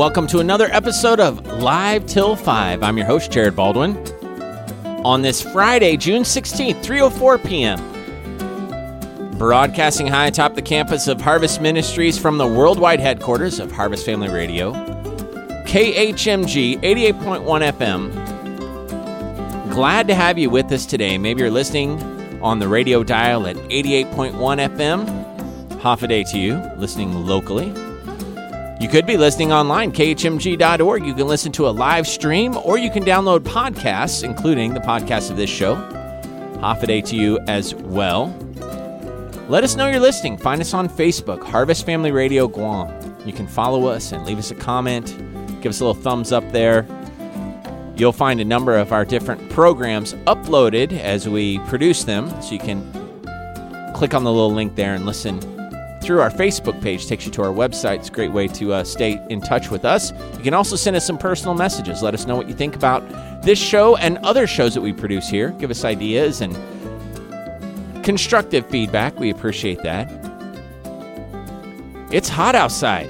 Welcome to another episode of Live Till 5. I'm your host, Jared Baldwin. On this Friday, June 16th, 3.04 p.m., broadcasting high atop the campus of Harvest Ministries from the worldwide headquarters of Harvest Family Radio, KHMG 88.1 FM. Glad to have you with us today. Maybe you're listening on the radio dial at 88.1 FM. Hafa adai to you, listening locally. You could be listening online, khmg.org. You can listen to a live stream or you can download podcasts, including the podcast of this show. Hafa adai to you as well. Let us know you're listening. Find us on Facebook, Harvest Family Radio Guam. You can follow us and leave us a comment. Give us a little thumbs up there. You'll find a number of our different programs uploaded as we produce them, so you can click on the little link there and listen through our Facebook page. Takes you to our website. It's a great way to uh, stay in touch with us. You can also send us some personal messages. Let us know what you think about this show and other shows that we produce here. Give us ideas and constructive feedback. We appreciate that. It's hot outside.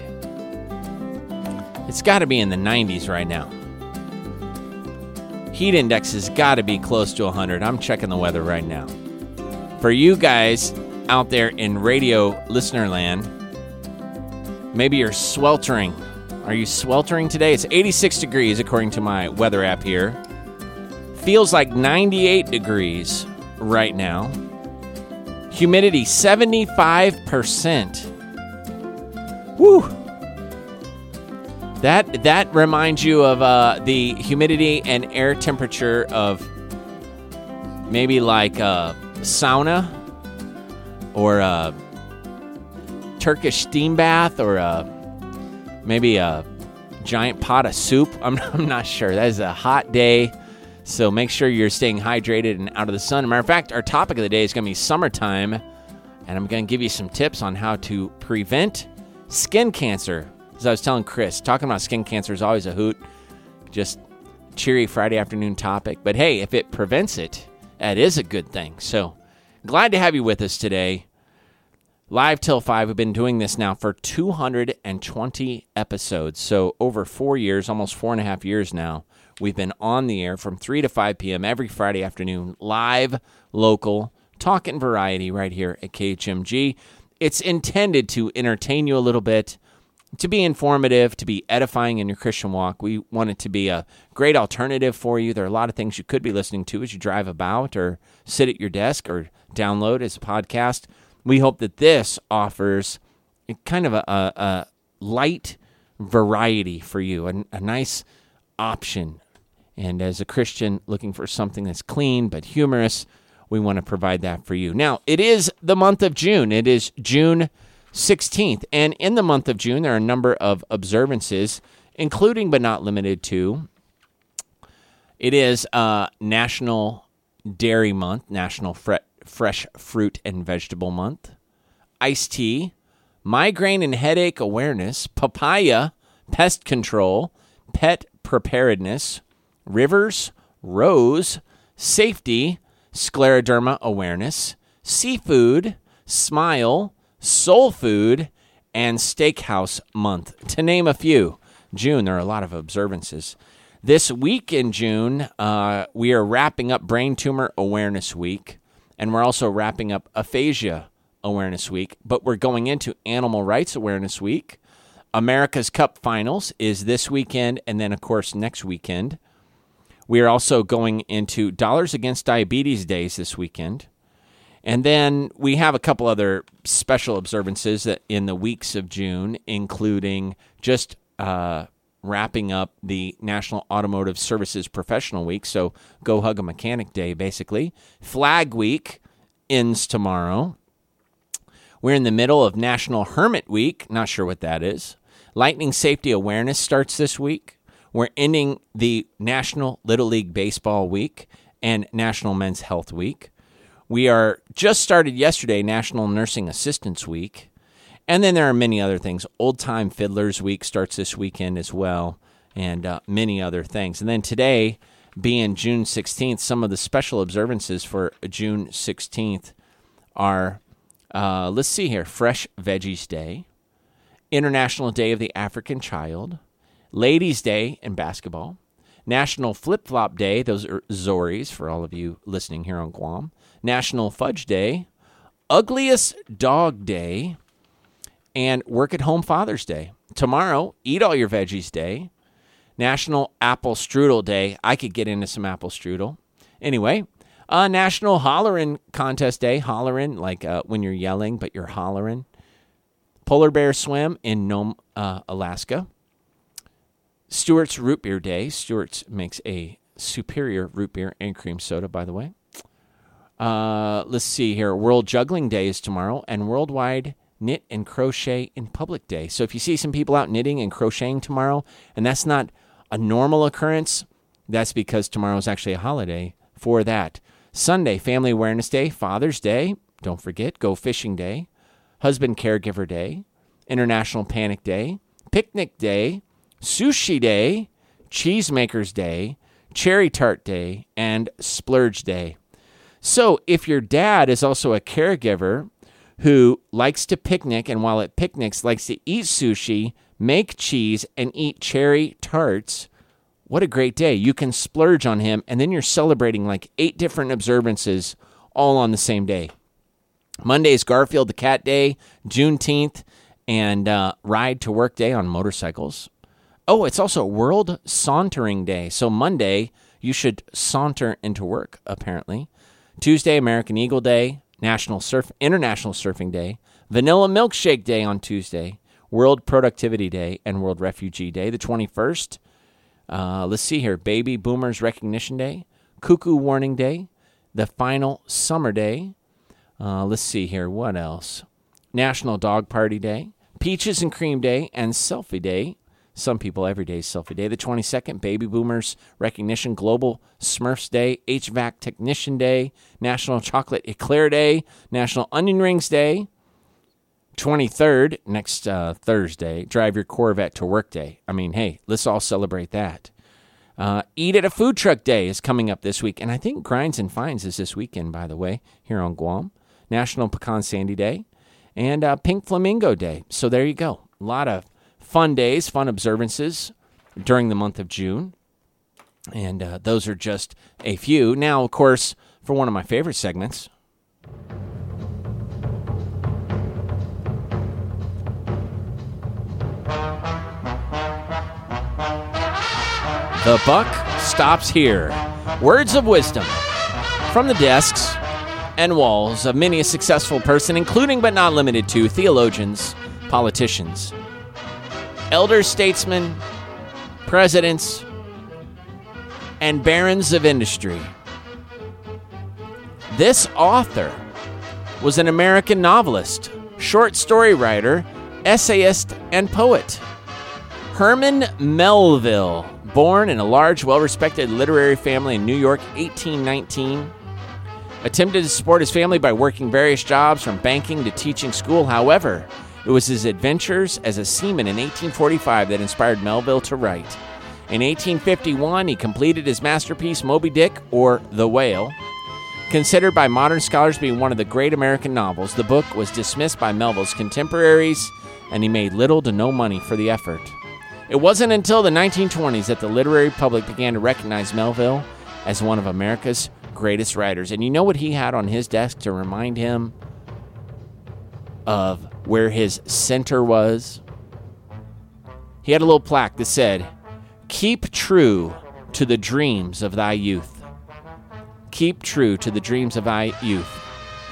It's got to be in the 90s right now. Heat index has got to be close to 100. I'm checking the weather right now. For you guys out there in radio listener land, maybe you're sweltering. Are you sweltering today? It's 86 degrees according to my weather app here. Feels like 98 degrees right now. Humidity 75%. Woo! That that reminds you of uh, the humidity and air temperature of maybe like a sauna or a Turkish steam bath or a, maybe a giant pot of soup. I'm, I'm not sure. That is a hot day. So make sure you're staying hydrated and out of the sun. matter of fact, our topic of the day is going to be summertime. And I'm going to give you some tips on how to prevent skin cancer as I was telling Chris, talking about skin cancer is always a hoot, just cheery Friday afternoon topic. But hey, if it prevents it, that is a good thing. So glad to have you with us today. Live till 5. We've been doing this now for 220 episodes. So over four years, almost four and a half years now, we've been on the air from 3 to 5 p.m. every Friday afternoon, live, local, talking variety right here at KHMG. It's intended to entertain you a little bit to be informative, to be edifying in your Christian walk. We want it to be a great alternative for you. There are a lot of things you could be listening to as you drive about or sit at your desk or download as a podcast. We hope that this offers kind of a, a, a light variety for you, a, a nice option. And as a Christian looking for something that's clean but humorous, we want to provide that for you. Now, it is the month of June. It is June 16th. And in the month of June, there are a number of observances, including but not limited to. It is uh, National Dairy Month, National Fre- Fresh Fruit and Vegetable Month, iced tea, migraine and headache awareness, papaya, pest control, pet preparedness, rivers, rose, safety, scleroderma awareness, seafood, smile, Soul Food, and Steakhouse Month, to name a few. June, there are a lot of observances. This week in June, uh, we are wrapping up Brain Tumor Awareness Week, and we're also wrapping up Aphasia Awareness Week, but we're going into Animal Rights Awareness Week. America's Cup Finals is this weekend, and then, of course, next weekend. We are also going into Dollars Against Diabetes Days this weekend. And then we have a couple other special observances that in the weeks of June, including just uh, wrapping up the National Automotive Services Professional Week. So go hug a mechanic day, basically. Flag Week ends tomorrow. We're in the middle of National Hermit Week. Not sure what that is. Lightning Safety Awareness starts this week. We're ending the National Little League Baseball Week and National Men's Health Week. We are just started yesterday National Nursing Assistance Week. And then there are many other things. Old Time Fiddlers Week starts this weekend as well, and uh, many other things. And then today, being June 16th, some of the special observances for June 16th are uh, let's see here Fresh Veggies Day, International Day of the African Child, Ladies' Day in basketball, National Flip Flop Day, those are Zoris for all of you listening here on Guam, National Fudge Day, Ugliest Dog Day, and Work at Home Father's Day. Tomorrow, Eat All Your Veggies Day, National Apple Strudel Day. I could get into some apple strudel. Anyway, uh, National Hollerin' Contest Day. Hollerin', like uh, when you're yelling, but you're hollering. Polar Bear Swim in Nome, uh, Alaska. Stewart's Root Beer Day. Stewart's makes a superior root beer and cream soda, by the way. Uh, let's see here. World Juggling Day is tomorrow, and Worldwide Knit and Crochet in Public Day. So if you see some people out knitting and crocheting tomorrow, and that's not a normal occurrence, that's because tomorrow is actually a holiday for that. Sunday, Family Awareness Day, Father's Day, don't forget, Go Fishing Day, Husband Caregiver Day, International Panic Day, Picnic Day, Sushi Day, Cheesemakers Day, Cherry Tart Day, and Splurge Day. So, if your dad is also a caregiver who likes to picnic and while at picnics likes to eat sushi, make cheese, and eat cherry tarts, what a great day. You can splurge on him, and then you're celebrating like eight different observances all on the same day. Monday is Garfield the Cat Day, Juneteenth, and uh, Ride to Work Day on motorcycles. Oh, it's also World Sauntering Day. So Monday, you should saunter into work, apparently. Tuesday, American Eagle Day, National Surf International Surfing Day, Vanilla Milkshake Day on Tuesday, World Productivity Day, and World Refugee Day. The 21st, uh, let's see here Baby Boomers Recognition Day, Cuckoo Warning Day, the final Summer Day. Uh, let's see here. What else? National Dog Party Day, Peaches and Cream Day, and Selfie Day. Some people every day is Selfie Day. The 22nd, Baby Boomers Recognition, Global Smurfs Day, HVAC Technician Day, National Chocolate Eclair Day, National Onion Rings Day. 23rd, next uh, Thursday, Drive Your Corvette to Work Day. I mean, hey, let's all celebrate that. Uh, Eat at a Food Truck Day is coming up this week. And I think Grinds and Finds is this weekend, by the way, here on Guam. National Pecan Sandy Day and uh, Pink Flamingo Day. So there you go. A lot of fun days, fun observances during the month of June. And uh, those are just a few. Now, of course, for one of my favorite segments. The buck stops here. Words of wisdom from the desks and walls of many a successful person, including but not limited to theologians, politicians, elder statesmen, presidents, and barons of industry. This author was an American novelist, short story writer, essayist, and poet. Herman Melville, born in a large, well respected literary family in New York, 1819, attempted to support his family by working various jobs from banking to teaching school. However, it was his adventures as a seaman in 1845 that inspired Melville to write. In 1851, he completed his masterpiece, Moby Dick, or The Whale. Considered by modern scholars to be one of the great American novels, the book was dismissed by Melville's contemporaries, and he made little to no money for the effort. It wasn't until the 1920s that the literary public began to recognize Melville as one of America's greatest writers. And you know what he had on his desk to remind him of where his center was? He had a little plaque that said, Keep true to the dreams of thy youth. Keep true to the dreams of thy youth.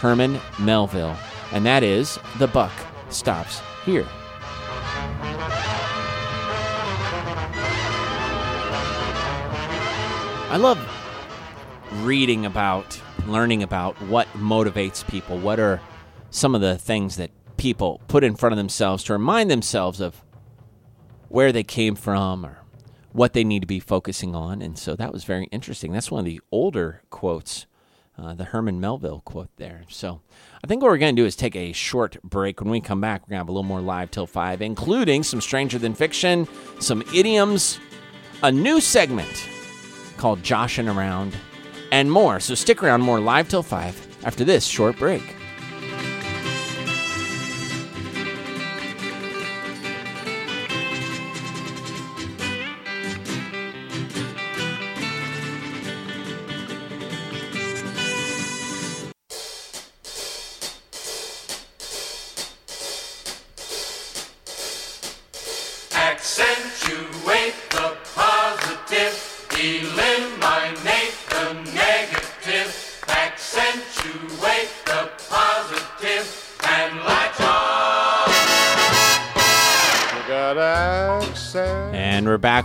Herman Melville. And that is The Buck Stops Here. I love reading about, learning about what motivates people. What are some of the things that people put in front of themselves to remind themselves of where they came from or what they need to be focusing on. And so that was very interesting. That's one of the older quotes, uh, the Herman Melville quote there. So I think what we're going to do is take a short break. When we come back, we're going to have a little more live till 5, including some Stranger Than Fiction, some idioms, a new segment called Joshing Around, and more. So stick around, more live till 5 after this short break.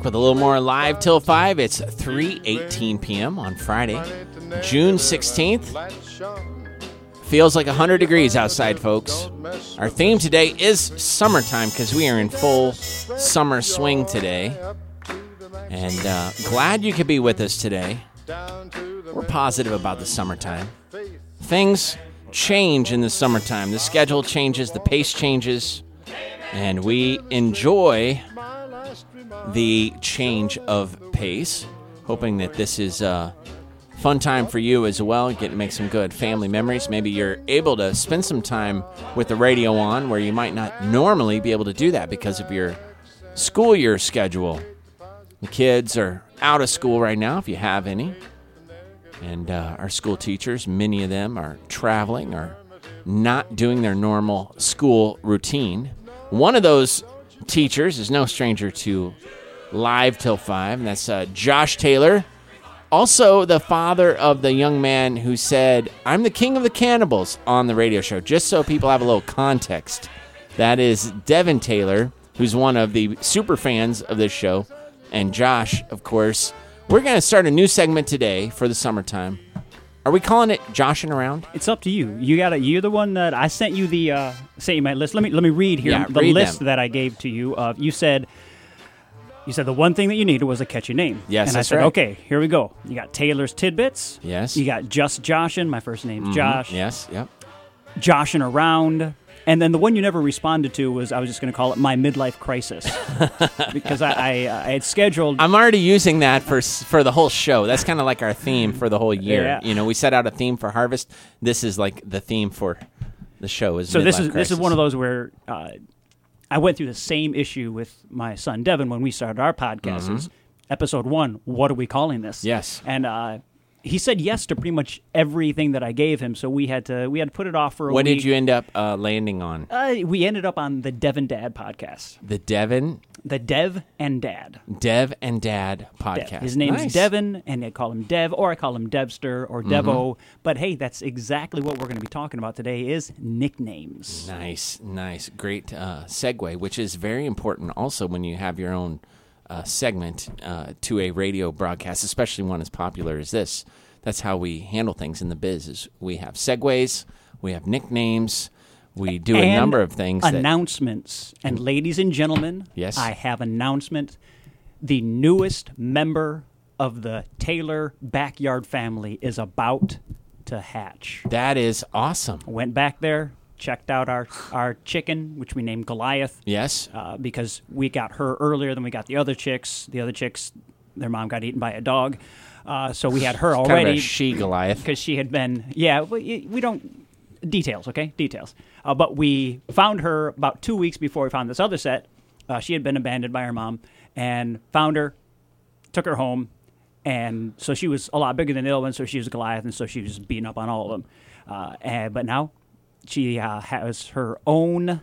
With a little more live till 5. It's 3:18 p.m. on Friday, June 16th. Feels like 100 degrees outside, folks. Our theme today is summertime because we are in full summer swing today. And uh, glad you could be with us today. We're positive about the summertime. Things change in the summertime. The schedule changes, the pace changes, and we enjoy. The change of pace. Hoping that this is a fun time for you as well. Get to make some good family memories. Maybe you're able to spend some time with the radio on where you might not normally be able to do that because of your school year schedule. The kids are out of school right now, if you have any. And uh, our school teachers, many of them are traveling or not doing their normal school routine. One of those teachers is no stranger to live till five, and that's uh, Josh Taylor. Also, the father of the young man who said, I'm the king of the cannibals on the radio show, just so people have a little context. That is Devin Taylor, who's one of the super fans of this show, and Josh, of course. We're going to start a new segment today for the summertime. Are we calling it Joshing Around? It's up to you. You got to You're the one that I sent you the uh, sent you my list. Let me let me read here Yeah, the read list them. that I gave to you. Of you said you said the one thing that you needed was a catchy name. Yes, and I said right. okay. Here we go. You got Taylor's tidbits. Yes. You got just Joshin. My first name's Josh. Yes, yep. Joshing around. And then the one you never responded to was I was just going to call it my midlife crisis because I, I, I had scheduled. I'm already using that for for the whole show. That's kind of like our theme for the whole year. Yeah. You know, we set out a theme for harvest. This is like the theme for the show. Is so this is this is one of those where uh, I went through the same issue with my son Devin when we started our podcast. Is episode one, what are we calling this? Mm-hmm. Yes. and uh, he said yes to pretty much everything that I gave him. So we had to we had to put it off for a What week. did you end up uh, landing on? Uh, we ended up on the Devin Dad podcast, The Devin, the Dev and Dad. Dev and Dad podcast. Dev. His name's Nice. Devin, and they call him Dev, or I call him Devster or Mm-hmm. Devo. But hey, that's exactly what we're going to be talking about today: is nicknames. Nice, nice, great uh, segue, which is very important also when you have your own uh, segment uh, to a radio broadcast, especially one as popular as this. That's how we handle things in the biz. Is we have segues, we have nicknames, we do a number of things. that, Announcements. And ladies and gentlemen, Yes. I have announcement. The newest member of the Taylor backyard family is about to hatch. that is awesome. Went back there, checked out our, our chicken, which we named Goliath. Yes, uh, because we got her earlier than we got the other chicks. The other chicks, their mom got eaten by a dog, uh, so we had her kind of already she Goliath. because she had been. Yeah, we, we don't details, okay? Details. Uh, but we found her about two weeks before we found this other set. Uh, she had been abandoned by her mom, and found her, took her home, and so she was a lot bigger than the other one. So she was Goliath, and so she was beating up on all of them. Uh, and, but now she uh, has her own.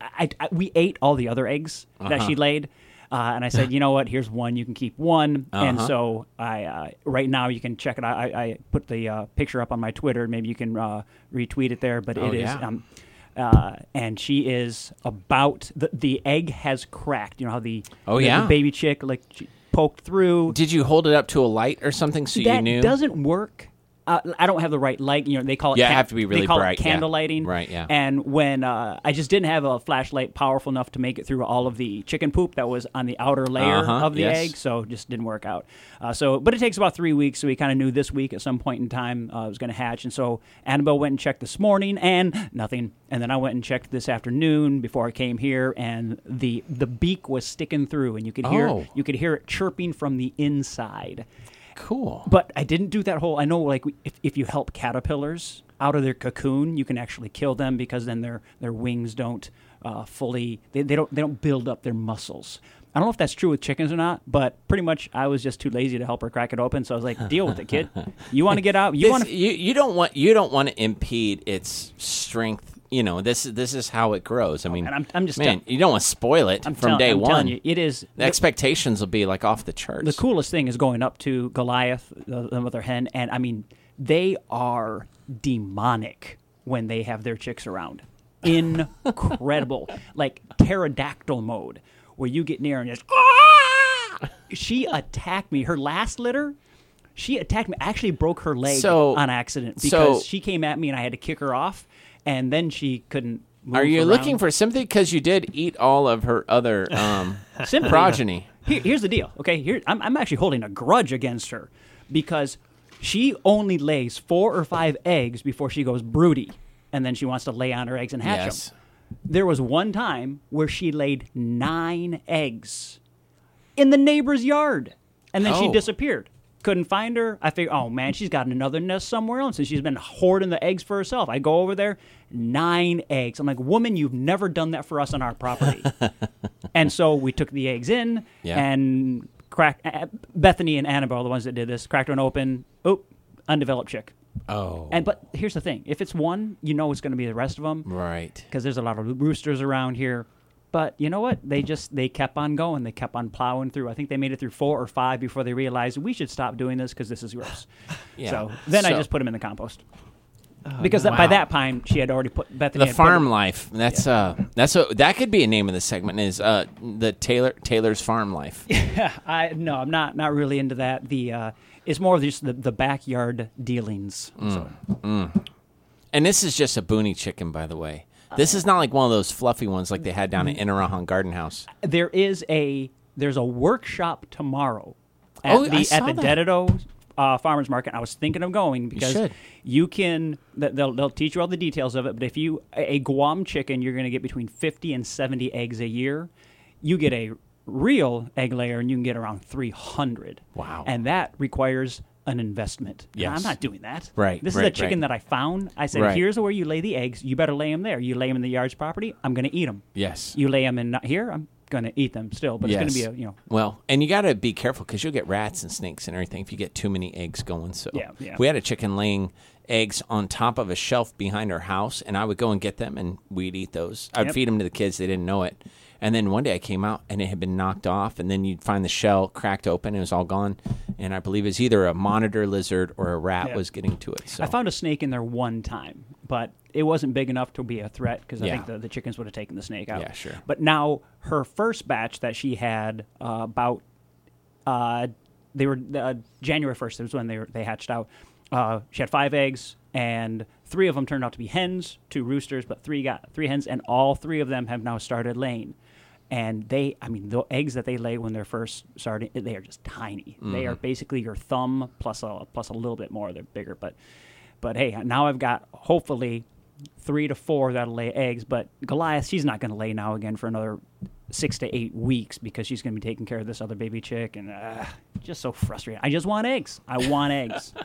I, I, we ate all the other eggs that she laid. Uh, and I said, you know what? Here's one. You can keep one. And Uh-huh. so I, uh, right now, you can check it out. I, I put the uh, picture up on my Twitter. Maybe you can uh, retweet it there. But Oh, it is, yeah. um, uh, and she is about the the egg has cracked. You know how the Oh, the- yeah. the baby chick like she poked through. Did you hold it up to a light or something so that you knew? doesn't work. Uh, I don't have the right light. You know, they call it. Yeah, can- have to be really they call bright, It yeah. candle lighting. Right, yeah. And when uh, I just didn't have a flashlight powerful enough to make it through all of the chicken poop that was on the outer layer Uh-huh, of the yes. egg, so it just didn't work out. Uh, so, but it takes about three weeks. So we kind of knew this week at some point in time uh, it was going to hatch. And so Annabelle went and checked this morning, and nothing. And then I went and checked this afternoon before I came here, and the the beak was sticking through, and you could hear Oh. you could hear it chirping from the inside. Cool. But I didn't do that whole. I know, like if, if you help caterpillars out of their cocoon, you can actually kill them because then their their wings don't uh, fully. They, they don't they don't build up their muscles. I don't know if that's true with chickens or not, but pretty much I was just too lazy to help her crack it open. So I was like, "Deal with it, kid. You want to get out? You want you, you don't want you don't want to impede its strength you know, this is this is how it grows. I mean, and I'm- I'm just man, you don't want to spoil it I'm from tell- day I'm one. you, it is the expectations will be like off the charts. the coolest thing is going up to Goliath, the, the mother hen, and I mean, they are demonic when they have their chicks around. Incredible, like pterodactyl mode, where you get near and just. "Ah!" She attacked me. Her last litter, she attacked me. I actually broke her leg So- on accident because so- she came at me and I had to kick her off, and then she couldn't. Move Are you around. looking for sympathy? Because you did eat all of her other um, progeny. Here, here's the deal. Okay, here I'm, I'm actually holding a grudge against her because she only lays four or five eggs before she goes broody, and then she wants to lay on her eggs and hatch Yes. them. There was one time where she laid nine eggs in the neighbor's yard, and then she Oh. disappeared. Couldn't find her. I figured, oh man, she's got another nest somewhere else, and she's been hoarding the eggs for herself. I go over there, nine eggs. I'm like, woman, you've never done that for us on our property. and so we took the eggs in Yeah. and cracked. uh, Bethany and Annabelle, the ones that did this, cracked one open. Oop, undeveloped chick. Oh, And but here's the thing: if it's one, you know it's going to be the rest of them right. because there's a lot of roosters around here. But you know what? They just they kept on going. They kept on plowing through. I think they made it through four or five before they realized we should stop doing this because this is gross. Yeah. So then I just put them in the compost. because that, by that time she had already put Bethany. The had put farm life. That's uh, that's a that could be a name of the segment. Is uh, the Taylor Taylor's farm life. Yeah, I no, I'm not not really into that. The uh, it's more of just the, the backyard dealings. Mm. So, And this is just a boony chicken, by the way. This is not like one of those fluffy ones like they had down at Mm-hmm. Garden House. there is a there's a workshop tomorrow at Oh, I the saw at the that. Uh, farmers market. I was thinking of going because should. you can th- they'll they'll teach you all the details of it. But if you a a Guam chicken, you're going to get between fifty and seventy eggs a year. You get a real egg layer, and you can get around three hundred. Wow. And that requires an investment. Yes. I'm not doing that. Right, This is a chicken right. that I found. I said, Right. "Here's where you lay the eggs. You better lay them there. You lay them in the yard's property. I'm going to eat them. Yes. You lay them in not here. I'm going to eat them still, but it's going to be a you know Well, and you got to be careful because you'll get rats and snakes and everything if you get too many eggs going. So Yeah, yeah. we had a chicken laying eggs on top of a shelf behind our house, and I would go and get them, and we'd eat those. I'd Yep. feed them to the kids; they didn't know it. And then one day I came out, and it had been knocked off, and then you'd find the shell cracked open, and it was all gone. And I believe it's either a monitor lizard or a rat Yeah. was getting to it. So I found a snake in there one time, but it wasn't big enough to be a threat because I Yeah. think the, the chickens would have taken the snake out. Yeah, sure. But now her first batch that she had uh, about uh, they were uh, January first was when they were, they hatched out. Uh, she had five eggs, and three of them turned out to be hens, two roosters, but three got three hens, and all three of them have now started laying. And they, I mean, the eggs that they lay when they're first starting, they are just tiny. They Mm-hmm. are basically your thumb plus a plus a little bit more. They're bigger, but but hey, now I've got hopefully three to four that'll lay eggs. But Goliath, she's not going to lay now again for another six to eight weeks because she's going to be taking care of this other baby chick, and uh, just so frustrating. I just want eggs. I want eggs.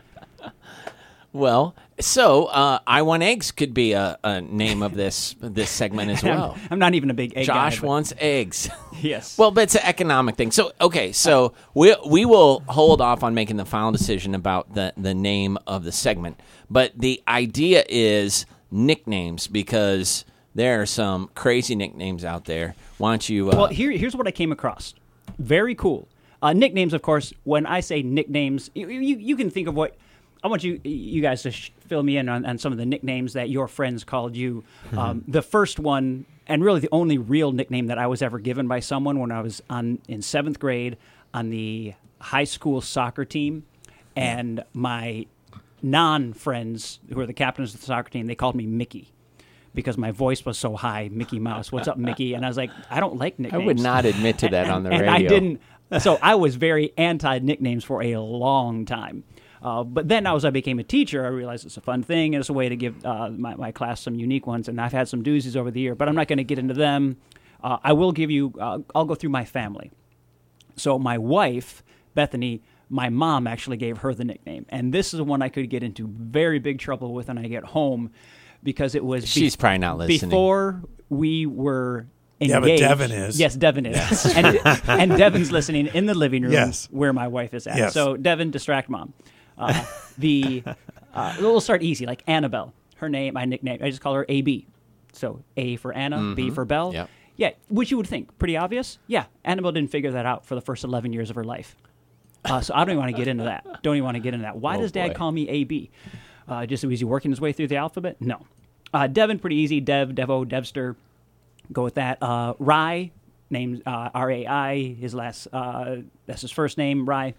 well, so uh, I want eggs could be a, a name of this this segment as well. I'm not even a big egg Josh guy. but- wants eggs. yes. Well, but it's an economic thing. So okay, so we we will hold off on making the final decision about the the name of the segment. But the idea is nicknames because there are some crazy nicknames out there. Why don't you? Uh, Well, here, here's what I came across. Very cool. Uh, nicknames, of course. When I say nicknames, you, you, you can think of what I want you you guys to sh- fill me in on, on some of the nicknames that your friends called you. Um, the first one, and really the only real nickname that I was ever given by someone when I was on in seventh grade on the high school soccer team, and my non friends who are the captains of the soccer team, they called me Mickey. Because my voice was so high, Mickey Mouse. What's up, Mickey? And I was like, I don't like nicknames. I would not admit to that on the and radio. I didn't. So I was very anti nicknames for a long time. Uh, but then as I became a teacher, I realized it's a fun thing and it's a way to give uh, my, my class some unique ones. And I've had some doozies over the year, but I'm not going to get into them. Uh, I will give you, uh, I'll go through my family. So my wife, Bethany, my mom actually gave her the nickname. And this is the one I could get into very big trouble with when I get home because it was She's probably not listening. Before we were engaged. Yeah, but Devin is. Yes, Devin is. and, and Devin's listening in the living room Yes. where my wife is at. Yes. So Devin, distract mom. Uh, the uh, we'll start easy, like Annabelle. Her name, my nickname. I just call her AB. So A for Anna, B for Bell. Mm-hmm. Yep. Yeah, which you would think pretty obvious. Yeah, Annabelle didn't figure that out for the first 11 years of her life. Uh, so I don't even want to get into that. Don't even want to get into that. Why Oh, does Dad boy. call me AB? Uh, just so he working his way through the alphabet? No. Uh, Devin, pretty easy. Dev, Devo, Devster. Go with that. Uh, Rai, named uh, R A I. His last, uh, that's his first name, Rai,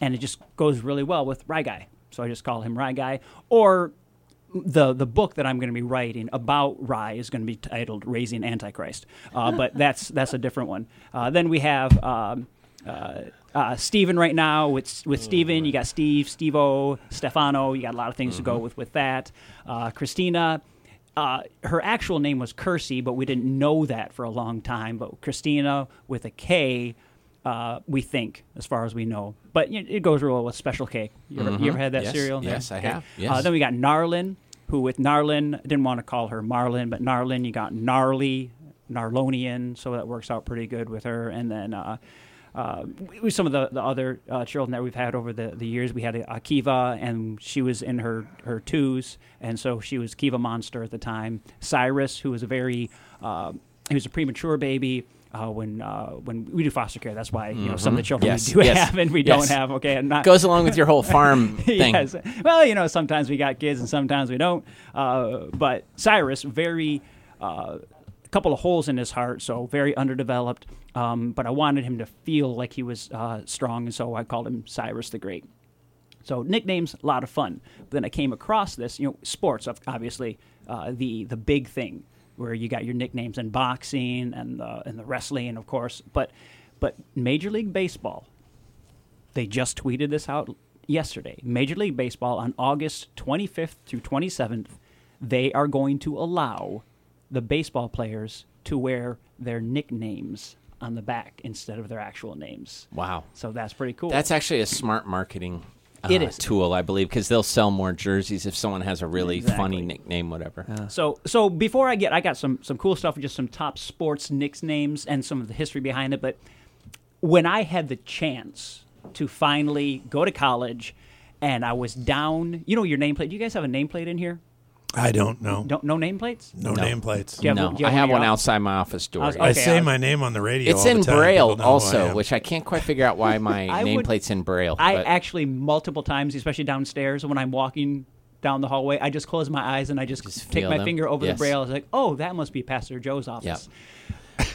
and it just goes really well with Rai Guy. So I just call him Rai Guy. Or the the book that I'm going to be writing about Rai is going to be titled "Raising Antichrist," uh, but that's that's a different one. Uh, then we have um, uh, uh, Steven right now. With with Steven, you got Steve, Stevo, Stefano. You got a lot of things to go with with that. Uh, Christina. Uh, her actual name was Kersey, but we didn't know that for a long time. But Christina with a K, uh, we think, as far as we know. But you know, it goes real well with Special K. You ever, you ever had that Yes. cereal? Yes, I have. Uh, then we got Narlin, who with Narlin, I didn't want to call her Marlin, but Narlin, you got Gnarly, Narlonian, so that works out pretty good with her. And then uh, uh, with some of the, the other uh, children that we've had over the, the years, we had Akiva, and she was in her, her twos, and so she was Kiva Monster at the time. Cyrus, who was a very, uh, he was a premature baby. Uh, when uh, when we do foster care, that's why you know some of the children Mm-hmm. Yes, we do yes, have and we yes. don't have. Okay, and not Goes along with your whole farm thing. yes. Well, you know, sometimes we got kids and sometimes we don't. Uh, but Cyrus, very, uh, a couple of holes in his heart, so very underdeveloped. Um, but I wanted him to feel like he was uh, strong, and so I called him Cyrus the Great. So nicknames, a lot of fun. But then I came across this, you know, sports, obviously, uh, the the big thing where you got your nicknames in boxing and the, and the wrestling, of course. But but Major League Baseball, they just tweeted this out yesterday. Major League Baseball on August 25th through 27th, they are going to allow the baseball players to wear their nicknames on the back instead of their actual names. Wow. So that's pretty cool. That's actually a smart marketing Oh, it is. A tool, I believe, because they'll sell more jerseys if someone has a really funny nickname, whatever. So so before I get, I got some some cool stuff, just some top sports nicknames and some of the history behind it. But when I had the chance to finally go to college, and I was down, you know, your nameplate. Do you guys have a nameplate in here? I don't know. Don't no nameplates. No, No. nameplates. Do you have- no, do you I have have one one outside my office door. I was- I Okay, say I- my name on the radio. It's all in the time. Braille People know who I also, am. which I can't quite figure out why my I would- nameplate's in Braille. I but actually multiple times, especially downstairs when I'm walking down the hallway, I just close my eyes and I just, Just take feel my them? finger over Yes. the braille. It's like, oh, that must be Pastor Joe's office.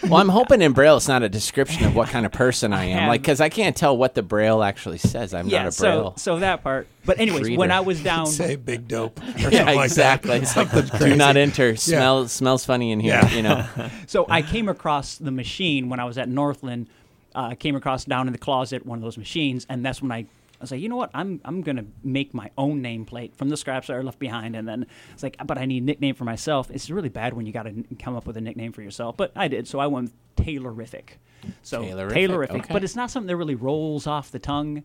Well, I'm hoping in Braille it's not a description of what kind of person I am, like because I can't tell what the Braille actually says. I'm Yeah, not a so Braille. so that part. But anyways, when I was down, say big dope. Or yeah, something like exactly. That. It's like Something do not enter. Smell smells funny in here. Yeah. You know. So I came across the machine when I was at Northland. Uh, I came across down in the closet one of those machines, and that's when I, I was like, you know what? I'm I'm gonna make my own nameplate from the scraps that are left behind, and then it's like, but I need a nickname for myself. It's really bad when you got to come up with a nickname for yourself, but I did. So I went Taylorific. So Taylorific, Taylorific, okay. but it's not something that really rolls off the tongue.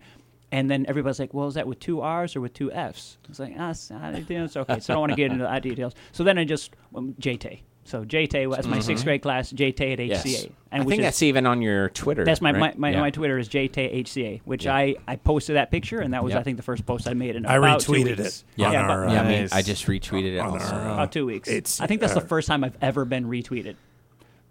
And then everybody's like, "Well, is that with two R's or with two F's?" It's like, ah, it's, it's okay. So I don't want to get into that details. So then I just went JT. So JT, that's my sixth grade class. JT at HCA, Mm-hmm. Yes. and I think is, that's even on your Twitter. that's my, right? my, my, Yeah. my Twitter is JT HCA, which Yeah. I, I posted that picture, and that was Yeah. I think the first post I made in I about two retweeted weeks. it Yeah. on Yeah, our. about- Yeah, uh, I mean, I just retweeted it also. our, uh, about two weeks. It's- I think that's the uh, first time I've ever been retweeted.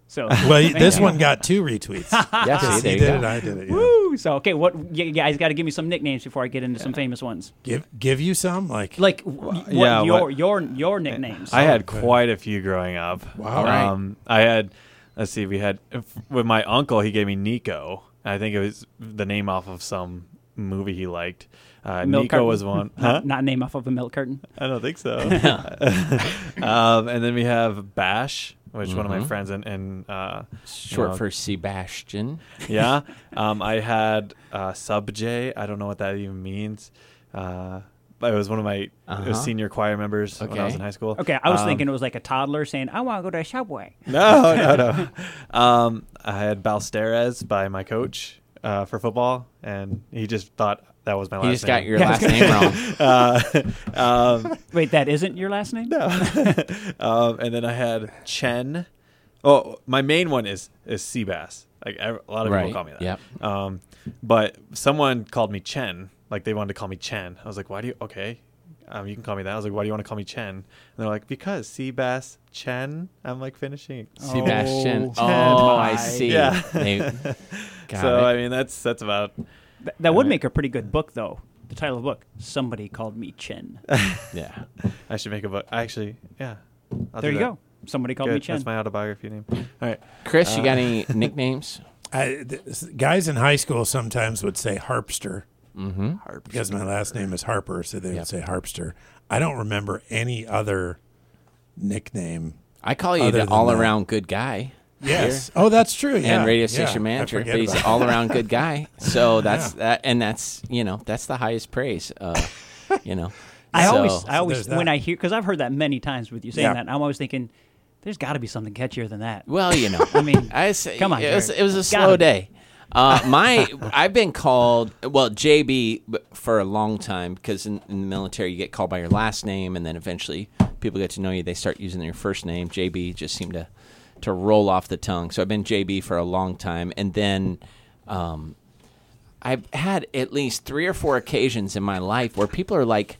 So well, this one got two retweets. yeah, Yes, he you did go. it. I did it. Yeah. Woo! So okay, what you guys got to give me some nicknames before I get into some famous ones. Give give you some like. Like what yeah, your what- your your nicknames. I had quite a few growing up. Wow. Right. Um, I had, let's see, we had with my uncle. He gave me Nico. I think it was the name off of some movie he liked. Uh, Milk Nico carton? was one. Not, Huh? not name off of a milk carton. I don't think so. um, and then we have Bash, which one of my friends in, in uh, Short know, for Sebastian. yeah. Um, I had uh, Sub J. I don't know what that even means. Uh, but it was one of my Uh-huh. was senior choir members when I was in high school. Okay, I was Um, thinking it was like a toddler saying, "I want to go to a subway." No, no, no. um, I had Balsteres by my coach uh, for football, and he just thought that was my last name. You just name. got your last name wrong. uh, um, Wait, that isn't your last name? um, and then I had Chen. Oh, my main one is is Seabass. Like ev- a lot of Right, people call me that. yep. Um, but someone called me Chen. Like they wanted to call me Chen. I was like, why do you? Okay. um, you can call me that. I was like, why do you want to call me Chen? And they're like, because Seabass Chen. I'm like finishing. it. Sebastian. Oh, Oh, I my. see. Yeah. Got so it. I mean, that's that's about. Th- that would make a pretty good book, though. The title of the book: Somebody called me Chen. yeah. I should make a book. I actually, yeah. I'll there you that. go. Somebody called me Good. Chen. That's my autobiography name. All right. Chris, you got any nicknames? I, th- guys in high school sometimes would say harpster mm-hmm. because my last name is Harper, so they Yep. would say harpster. I don't remember any other nickname. I call you the all around good guy. Yes. Oh, that's true. Yeah. and radio station I manager. But he's an all around good guy. So that's that, and that's you know that's the highest praise. Uh, you know, I So- always, I always, there's that. when I hear, because I've heard that many times with you saying Yeah. that, I'm always thinking, there's got to be something catchier than that. Well, you know, I mean, I say, come on, it was, it was a Gotta slow day. Uh, my, I've been called well JB for a long time because in, in the military you get called by your last name, and then eventually people get to know you. They start using your first name. JB just seemed to to roll off the tongue. So I've been JB for a long time, and then. Um, I've had at least three or four occasions in my life where people are like,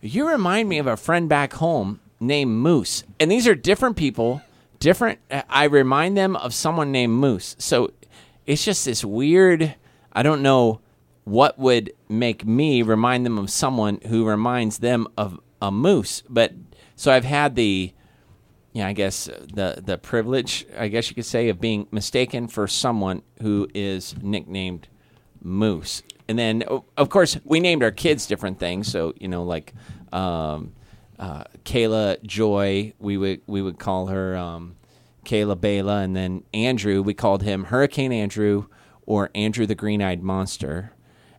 "You remind me of a friend back home named Moose," and these are different people. Different. I remind them of someone named Moose. So it's just this weird. I don't know what would make me remind them of someone who reminds them of a moose, but so I've had the yeah, I guess uh, the the privilege, I guess you could say, of being mistaken for someone who is nicknamed Moose. And then, of course, we named our kids different things. So you know, like um, uh, Kayla Joy, we would we would call her um, Kayla Bela, and then Andrew, we called him Hurricane Andrew or Andrew the Green Eyed Monster.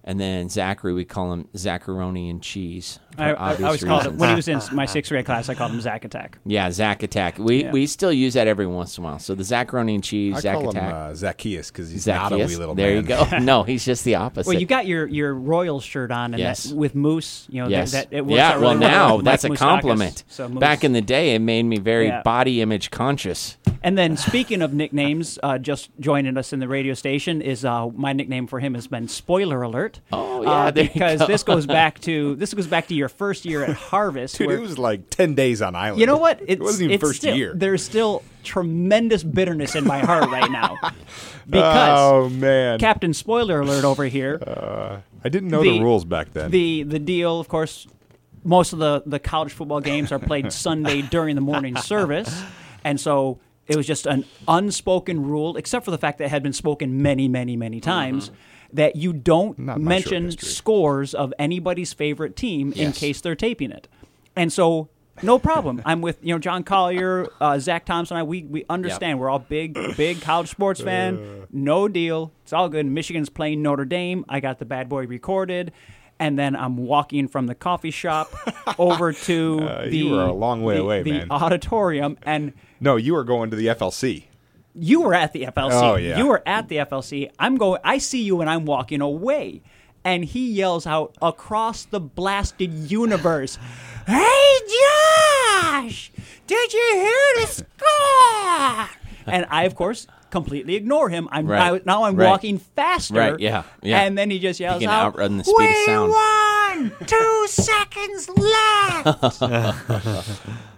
And then Zachary, we call him Zacharoni and Cheese. I, I, I obvious always called him when he was in my sixth grade class. I called him Zack Attack. Yeah, Zack Attack. We Yeah. we still use that every once in a while. So the Zacharoni and cheese, I Zack call Attack. him uh, Zacchaeus because he's not a wee little there man. you go. No, he's just the opposite. Well, you got your your Royals shirt on, and Yes. that, with Moose, you know, yes. that, that it yeah. out well, really well now with that's Mike a Moustakas. compliment. So Back in the day, it made me very Yeah. body image conscious. And then speaking of nicknames, uh, just joining us in the radio station is uh, my nickname for him has been Spoiler Alert. Oh, yeah, uh, there you because go. this goes back to this goes back to your first year at Harvest. Dude, where, it was like ten days on island. you know what? It's, it wasn't even it's first still, year. There's still tremendous bitterness in my heart right now because oh man, Captain Spoiler Alert over here. I didn't know the, the- rules back then. the the deal, of course, most of the the college football games are played Sunday during the morning service, and so it was just an unspoken rule, except for the fact that it had been spoken many, many, many times. That you don't mention scores of anybody's favorite team in case they're taping it, and so no problem. I'm with you know John Collier, uh, Zach Thompson. I we we understand we're all big big college sports fan. No deal. It's all good. Michigan's playing Notre Dame. I got the bad boy recorded. And then I'm walking from the coffee shop over to Uh, the you were a long way the- away, the man. auditorium, and no, you were going to the FLC. You were at the FLC. Oh, yeah. You were at the FLC. I'm going. I see you, and I'm walking away, and he yells out across the blasted universe, "Hey, Josh! Did you hear the score?" and I, of course, completely ignore him. I'm Right. I, now I'm Right. walking faster. Right, yeah, yeah. And then he just yells can out, outrun the speed of "We sound." won! Two seconds left."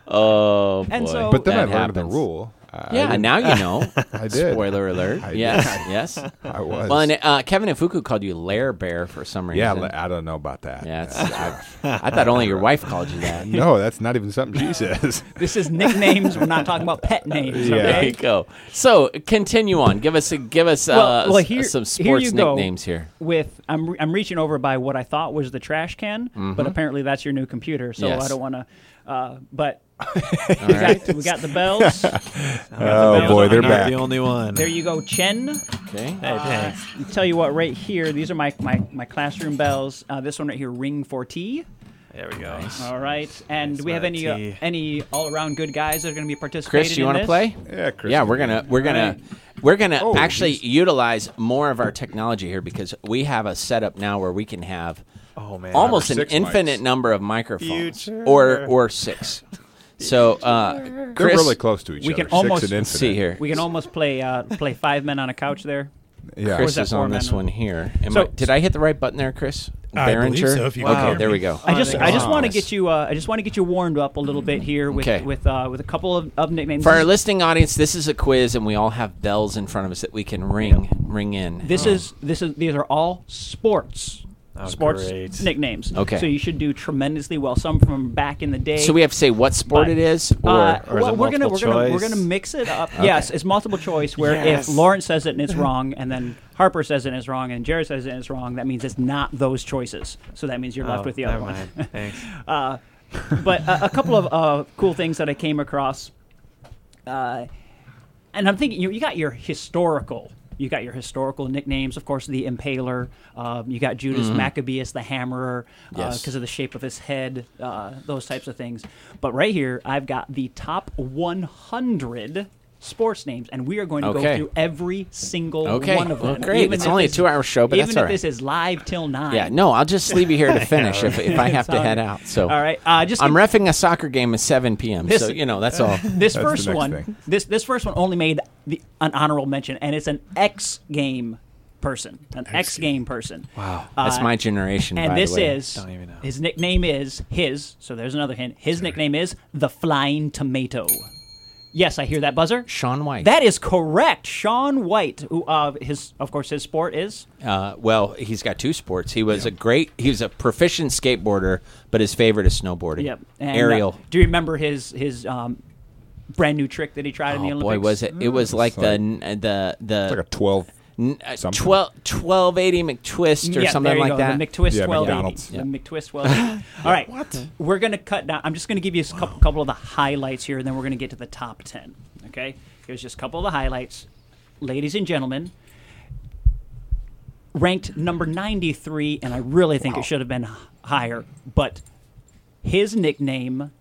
Oh, And so- But then That I learned the rule. Uh, I Yeah, didn't- now you know. I did. Spoiler alert. I yes, did. yes. I was. Well, and uh, Kevin Ifuku called you Lair Bear for some reason. yeah, I don't know about that. Yeah, it's, I, I thought only your wife called you that. no, that's not even something she says. this is nicknames. We're not talking about pet names. Yeah. There you go. So continue on. Give us a, give us uh, Well- well, here- some sports you go. nicknames here. with I'm re- I'm reaching over by what I thought was the trash can, but apparently that's your new computer. So Mm-hmm. Yes. I don't want to. Uh, but All we, right. got, we got the bells. oh boy, they're Not back. the only one. there you go, Chen. Okay. Hey, tell you what, right here, these are my my, my classroom bells. Uh, this one right here, ring for tea. There we go. All right, and do we have any uh, any all around good guys that are going to be participating? Chris, you want want to play? Yeah, Chris. Yeah, we're gonna we're gonna we're gonna Oh, actually geez. utilize more of our technology here because we have a setup now where we can have Oh man. almost an six infinite mics. number of microphones, Future. or or six. So, uh, They're Chris, really close to each We other. can almost- Six and see here. We can almost play uh, play five men on a couch there. Yeah. Chris is on this one here. Am So- I, did I hit the right button there, Chris? I believe Behringer? so, if you can okay, hear there we go. I just I just want to get you uh, I just want to get you warmed up a little bit here with Okay. with uh, with a couple of, of nicknames. For our listening audience, this is a quiz, and we all have bells in front of us that we can ring ring in. This is this is these are all sports. Oh, sports great. nicknames. Okay. So you should do tremendously well. Some from back in the day. so we have to say what sport But, it is, or Uh, or is well, it we're gonna we're multiple gonna we're gonna mix it up. Yes, it's multiple choice. Where Yes. if Lawrence says it and it's wrong, and then Harper says it and it's wrong, and Jared says it and it's wrong, that means it's not those choices. So that means you're left Oh, with the other one. mind. Thanks. but a, a couple of uh, cool things that I came across, uh, and I'm thinking you, you got your historical. You got your historical nicknames, of course, the Impaler. Um, you got Judas Maccabeus, the Hammerer, because Yes. of the shape of his head, uh, those types of things. But right here, I've got the top 100 sports names, and we are going to Okay. go through every single Okay. one of Well, them. great. even It's only a two-hour show, but even that's if this is live till nine. yeah, no, I'll just leave you here to finish if, if I have to head out. So All right, uh, just I'm refing a soccer game at 7 p.m. This- so you know that's all. this the first one thing. this this first one only made the, an honorable mention and it's an x game person an x game person Wow, that's Uh, my generation. and by this the way. is Don't even know. his nickname is his so there's another hint his nickname is the flying tomato yes i hear that buzzer Shaun White. that is correct shaun white who uh his of course his sport is Uh, well, he's got two sports. He was a great, he was a proficient skateboarder, but his favorite is snowboarding. yep and, uh, do you remember his his um brand new trick that he tried in the oh olympics boy, was it? It was like the the the It's like a 12. N- uh, something. 12, 1280 McTwist or yeah, something like go. that. The McTwist Yeah, 1280. McDonald's. The McTwist 1280. All right. What? We're going to cut down. I'm just going to give you a couple, couple of the highlights here, and then we're going to get to the top 10. Okay? Here's just a couple of the highlights. Ladies and gentlemen, ranked number 93, and I really think it should have been higher, but his nickname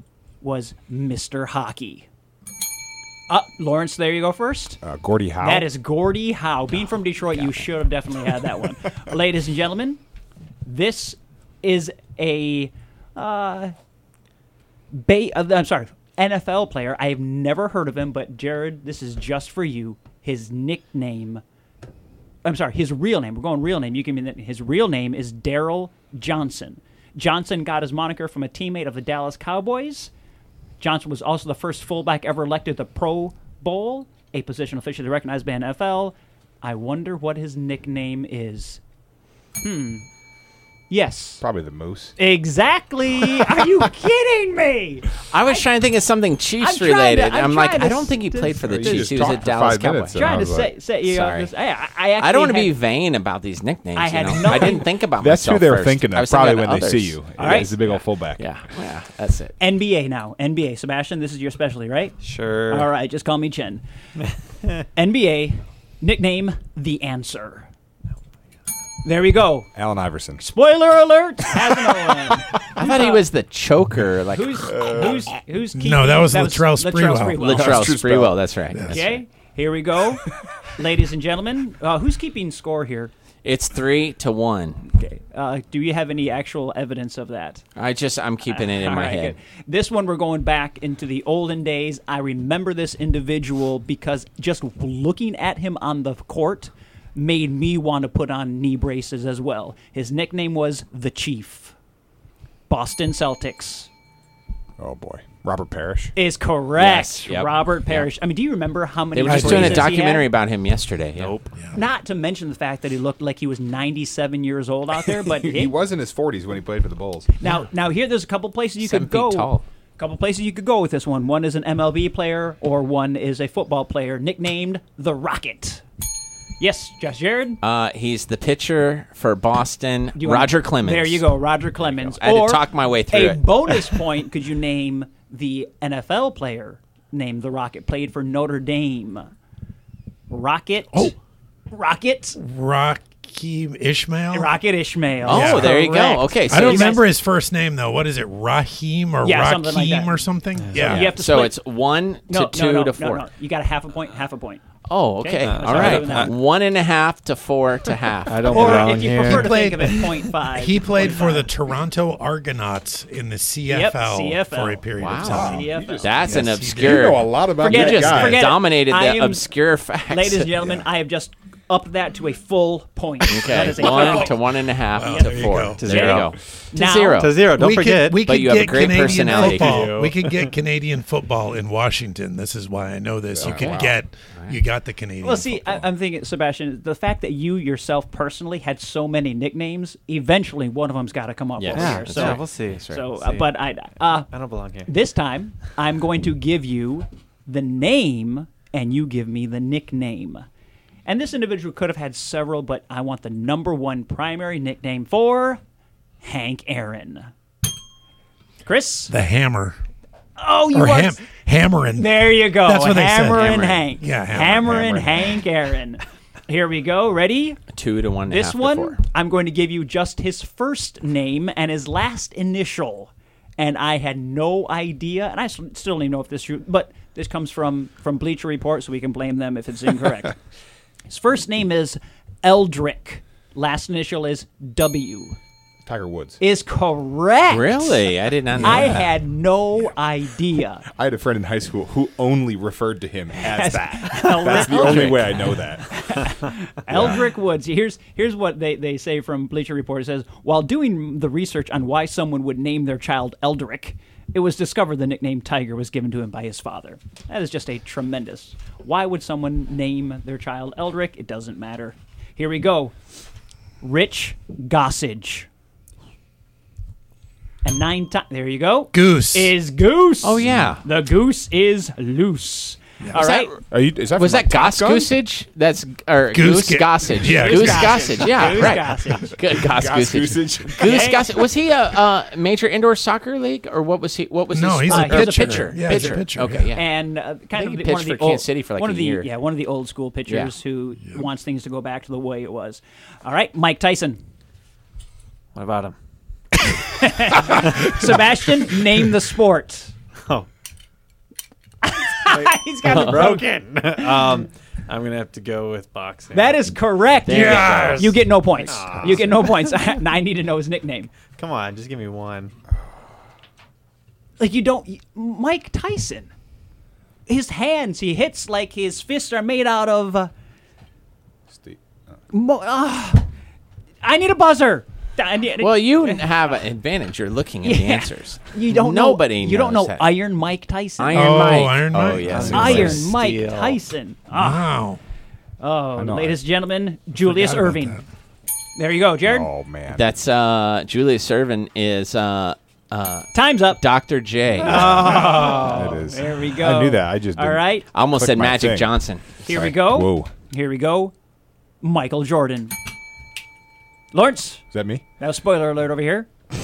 was Mr. Hockey. Uh, Lawrence, there you go first. Uh, Gordie Howe. That is Gordie Howe. Being from Detroit, you should have definitely had that one. Ladies and gentlemen, this is a uh, ba- uh, I'm sorry, NFL player. I have never heard of him, but Jared, this is just for you. His nickname. I'm sorry, his real name. We're going real name. You can mean his real name is Daryl Johnston. Johnston got his moniker from a teammate of the Dallas Cowboys. Johnston was also the first fullback ever elected to the Pro Bowl, a position officially recognized by NFL. I wonder what his nickname is. Hmm. Yes. Probably the Moose. Exactly. Are you kidding me? I was trying to think of something Chiefs I'm trying to- related. I'm I'm like, trying to I don't think he s- played for the You Chiefs. just He was talked at for Dallas five minutes Cowboys. and Trying to was say, like- say you know, Sorry. this- I, I, I actually don't want to be vain about these nicknames. I you had know? no- I didn't think about That's who myself they were first. thinking I of was thinking probably when others. they see you. All right. He's a big old fullback. Yeah, yeah, that's it. NBA now. NBA. Sebastian, this is your specialty, right? Sure. All right, just call me Chen. NBA, nickname The Answer. There we go. Allen Iverson. Spoiler alert! Has an Owen. I thought he was the choker. Like Who's who's who's keeping? No, that was Latrell Sprewell. Latrell That's true Sprewell. spell. That's right. That's Okay, here we go, ladies and gentlemen. Uh, who's keeping score here? It's three to one. Okay. Uh, do you have any actual evidence of that? I just I'm keeping it in All my right, head. good. This one we're going back into the olden days. I remember this individual because just looking at him on the court made me want to put on knee braces as well. His nickname was the Chief. Boston Celtics Oh boy. Robert Parish. is correct. Yes, yep. Robert Parish. I mean, do you remember how many? They were just doing a braces he had? documentary about him yesterday. yeah. Nope. Not to mention the fact that he looked like he was 97 years old out there, but He was in his 40s when he played for the Bulls. Now, now here, there's a couple places you Seven could go. feet tall. couple places you could go with this one. One is an MLB player, or one is a football player nicknamed the Rocket. Yes, Josh Jared. Uh, he's the pitcher for Boston. Do you want- Roger Clemens. There you go, Roger Clemens. I had to Or talk my way through a it. bonus point. Could you name the NFL player named the Rocket? Played for Notre Dame. Rocket. Oh, Rocket. Raheem Ishmael. Rocket Ishmael. Oh, Yeah. there you go. Okay, so I don't you guys- remember his first name though. What is it? Raheem or Yeah, Raheem something like that. or something? Yeah. You have to So split- it's one to no, two no, no, to four. No, no. You got a half a point, half a point. Oh, okay. Uh, All sorry, right. other than that. One and a half to four to half. I don't Or belong if you here. prefer to He think of it, point five. He played for the Toronto Argonauts in the CFL, CFL. for a period Wow. of time. CFL. That's an Yes, he did. obscure. You know a lot about Forget You that it. just guy. Forget dominated I the am- obscure facts. Ladies and gentlemen, I have just upped that to a full point. That Okay, is a one to one and a half Wow, to there you four. To There there you you go. go. To Now- zero. To zero. Don't we forget. Could, we But could you have a get great Canadian personality. football. You. We could get Canadian football in Washington. This is why I know this. You could wow. get, you got the Canadian. Well, see, I, football. I'm thinking, Sebastian, the fact that you yourself personally had so many nicknames, eventually one of them's got to come up Yes. over Yeah, here. that's So, yeah, we'll see. so We'll uh, but I, uh, I don't belong here. this time I'm going to give you the name, and you give me the nickname. And this individual could have had several, but I want the number one primary nickname for Hank Aaron. Chris? the hammer Oh, you or are. ham, hammering. There you go. That's what they said. Hammer and Hank. Yeah, hammer, Hammer and. Hank Aaron. Here we go. Ready? Two to one. This half to one, four. I'm going to give you just his first name and his last initial. And I had no idea, and I still don't even know if this is true, but this comes from, from Bleacher Report, so we can blame them if it's incorrect. his first name is Eldrick. Last initial is W. Tiger Woods. Is correct. Really, I did not know I that. had no idea. I had a friend in high school who only referred to him as that. That's the only way I know that. Eldrick Woods. Here's here's what they, they say from Bleacher Report. It says while doing the research on why someone would name their child Eldrick, it was discovered the nickname Tiger was given to him by his father. That is just a tremendous. Why would someone name their child Eldrick? It doesn't matter. Here we go. Rich Gossage. And nine times. There you go. Goose. is goose. Oh, yeah. The goose is loose. All right. Are you, is that Was that like, Goss Goosage? That's or Goose Goose, Gossage. Yeah, Goose Goose Gossage. Yeah, Goose right. Gossage. Good Goss Goss Goosage. Goosage. Goose Yeah. Gossage. Was he a uh, major indoor soccer league or what was he? What was No, his? he's a uh, he was pitcher. pitcher. Yeah, he's a pitcher, Okay, yeah. yeah. and uh, kind of he the, one pitched of the for old, Kansas City for like one a of the year. yeah one of the old school pitchers who wants things to go back to the way it was. All right, Mike Tyson, What about him? Sebastian, name the sport. Oh. He's got it broken. um, I'm gonna have to go with boxing. That is correct. You, Yes. get, you get no points. You get no points. I need to know his nickname. Come on, just give me one. Like you don't, Mike Tyson. His hands, he hits like his fists are made out of. Uh, Steve. mo- ah. I need a buzzer. I need- Well, you have an advantage. You're looking at the Yeah. answers. You don't Nobody know. You don't know that. Iron Mike Tyson. Iron Oh, Mike. Iron Oh Mike. yes. Iron Iron Steal. Mike Tyson. Ah, Wow. oh, know. ladies and gentlemen, Julius Forgot about Erving. that. There you go, Jared. Oh, man. That's uh, Julius Irvin is uh, uh, Time's up. Dr. J. it is. There we go. I knew that. I just All didn't- right, I almost Click said my Magic thing. Johnson. here we go. Whoa. Here we go. Michael Jordan. Lawrence, Is that me? now spoiler alert over here.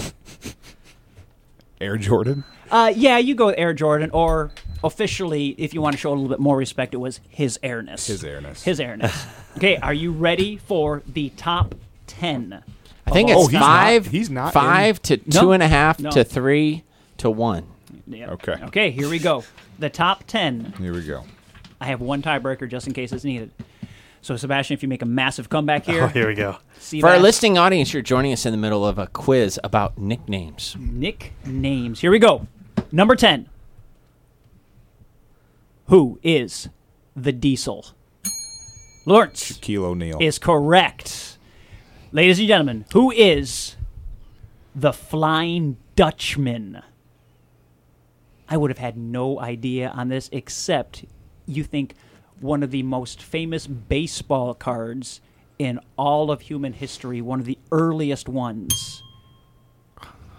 Air Jordan? Uh, yeah, you go with Air Jordan, or officially, if you want to show a little bit more respect, it was His Airness. His airness. His Airness. okay, are you ready for the top ten? I think it's Oh, he's time? five. not- he's not five to No. two and a half No. to three to one. Yep. Okay. Okay, here we go. The top ten. Here we go. I have one tiebreaker just in case it's needed. So, Sebastian, if you make a massive comeback oh, here, Oh, here we go. see For our that? listening audience, you're joining us in the middle of a quiz about nicknames. nicknames. Here we go. Number 10. Who is the Diesel? Lawrence Shaquille O'Neal. is correct. Ladies and gentlemen, who is the Flying Dutchman? I would have had no idea on this except you think one of the most famous baseball cards in all of human history, one of the earliest ones,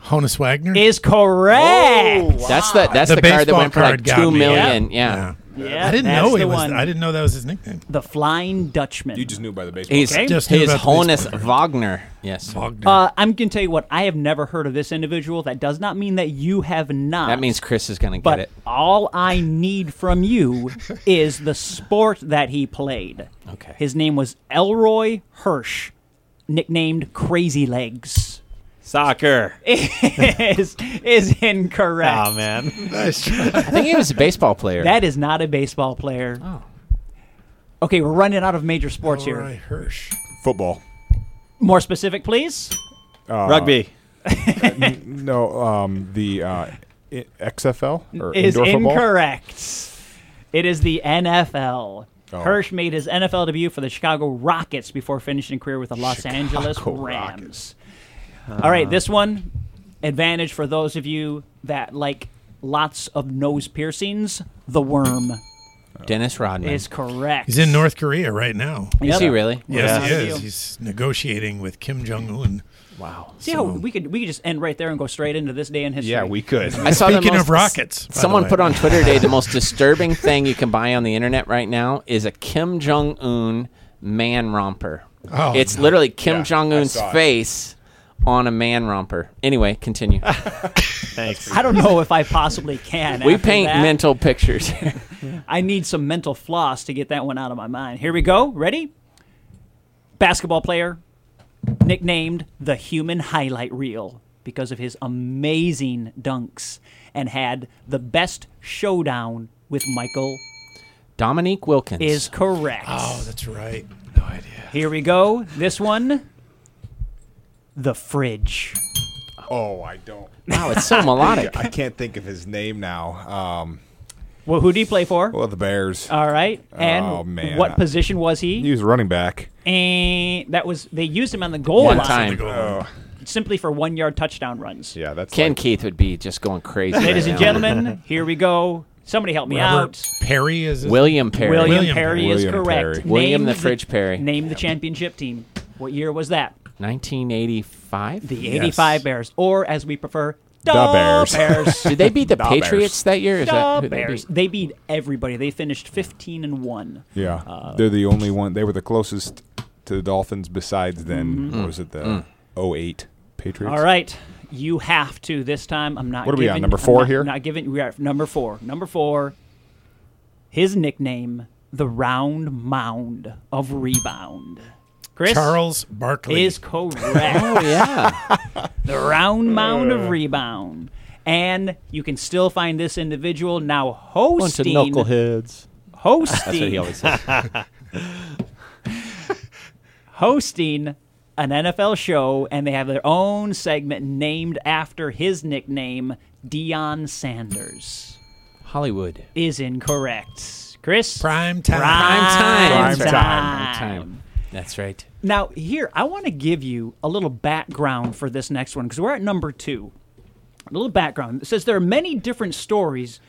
Honus Wagner. is correct. That's the that's The the, card that went for like card got two me. million. yeah. Yeah. Yeah, I didn't know he was. I didn't know that was his nickname. The Flying Dutchman. you just knew by the baseball. He's Okay. Just his about Honus. Wagner. Yes. Wagner. Uh, I'm going to tell you what. I have never heard of this individual. That does not mean that you have not. That means Chris is gonna get But it. all I need from you is the sport that he played. Okay. His name was Elroy Hirsch, nicknamed Crazy Legs. Soccer. is is incorrect. Oh man. nice try. I think he was a baseball player. That is not a baseball player. Oh. Okay, we're running out of major sports here. Elroy Hirsch. Football. More specific, please. Uh, Rugby. No, um, the uh, I- XFL or is indoor football. incorrect. It is the NFL. Hirsch made his NFL debut for the Chicago Rockets before finishing a career with the Los Angeles Chicago Rams. All right, this one advantage for those of you that like lots of nose piercings. The worm Dennis Rodman. is correct. He's in North Korea right now. Is he really? Yes, he is. He's negotiating with Kim Jong Un. Wow. See how we could we could just end right there and go straight into this day in history. Yeah, we could. I saw the Speaking most- of rockets, by the someone way. put on Twitter today the most disturbing thing you can buy on the internet right now is a Kim Jong Un man romper. Oh, it's no. literally Kim Yeah, Jong I Un's saw it. face on a man romper. Anyway, continue. Thanks. I don't know if I possibly can. we after paint that. mental pictures. I need some mental floss to get that one out of my mind. Here we go. Ready? Basketball player, nicknamed the human highlight reel because of his amazing dunks and had the best showdown with Michael Dominique Wilkins is correct. Oh, that's right. No idea. Here we go. This one, the fridge. oh, I don't. wow, it's so melodic. I can't think of his name now. Um, Well, who do you play for? well, the Bears. All right. And Oh, man. what position was he? He was running back. And that was they used him on the goal One line time. Oh, simply for one yard touchdown runs. yeah, that's Ken like- Keith would be just going crazy. Ladies right and now. gentlemen, here we go. Somebody help me Robert out. Perry is his William Perry. William, William Perry Perry. is William correct. Perry. William Name the Fridge Perry. Name the championship team. What year was that? 1985. The Yes. 85 Bears, or as we prefer, The the Bears. Bears. Did they beat the The Patriots Bears. that year? Is that the who they Bears. beat? They beat everybody. They finished 15 and 1. Yeah, they're the only one. They were the closest to the Dolphins besides then. Mm-hmm. What was it the 08 Patriots? All right. You have to this time. I'm not. What are we on, giving- number I'm four not- here? Not giving. We are number four. Number four. His nickname, the Round Mound of Rebound. Chris Charles Barkley. is correct. Oh yeah. the Round Mound Uh. of Rebound, and you can still find this individual now hosting. Bunch of hosting. knuckleheads. Hosting. That's what he always says. hosting an NFL show, and they have their own segment named after his nickname, Deion Sanders. Hollywood. Is incorrect. Chris? prime time. Prime time. Prime That's right. time. Prime time. That's right. Now, here, I want to give you a little background for this next one because we're at number two. A little background. It says there are many different stories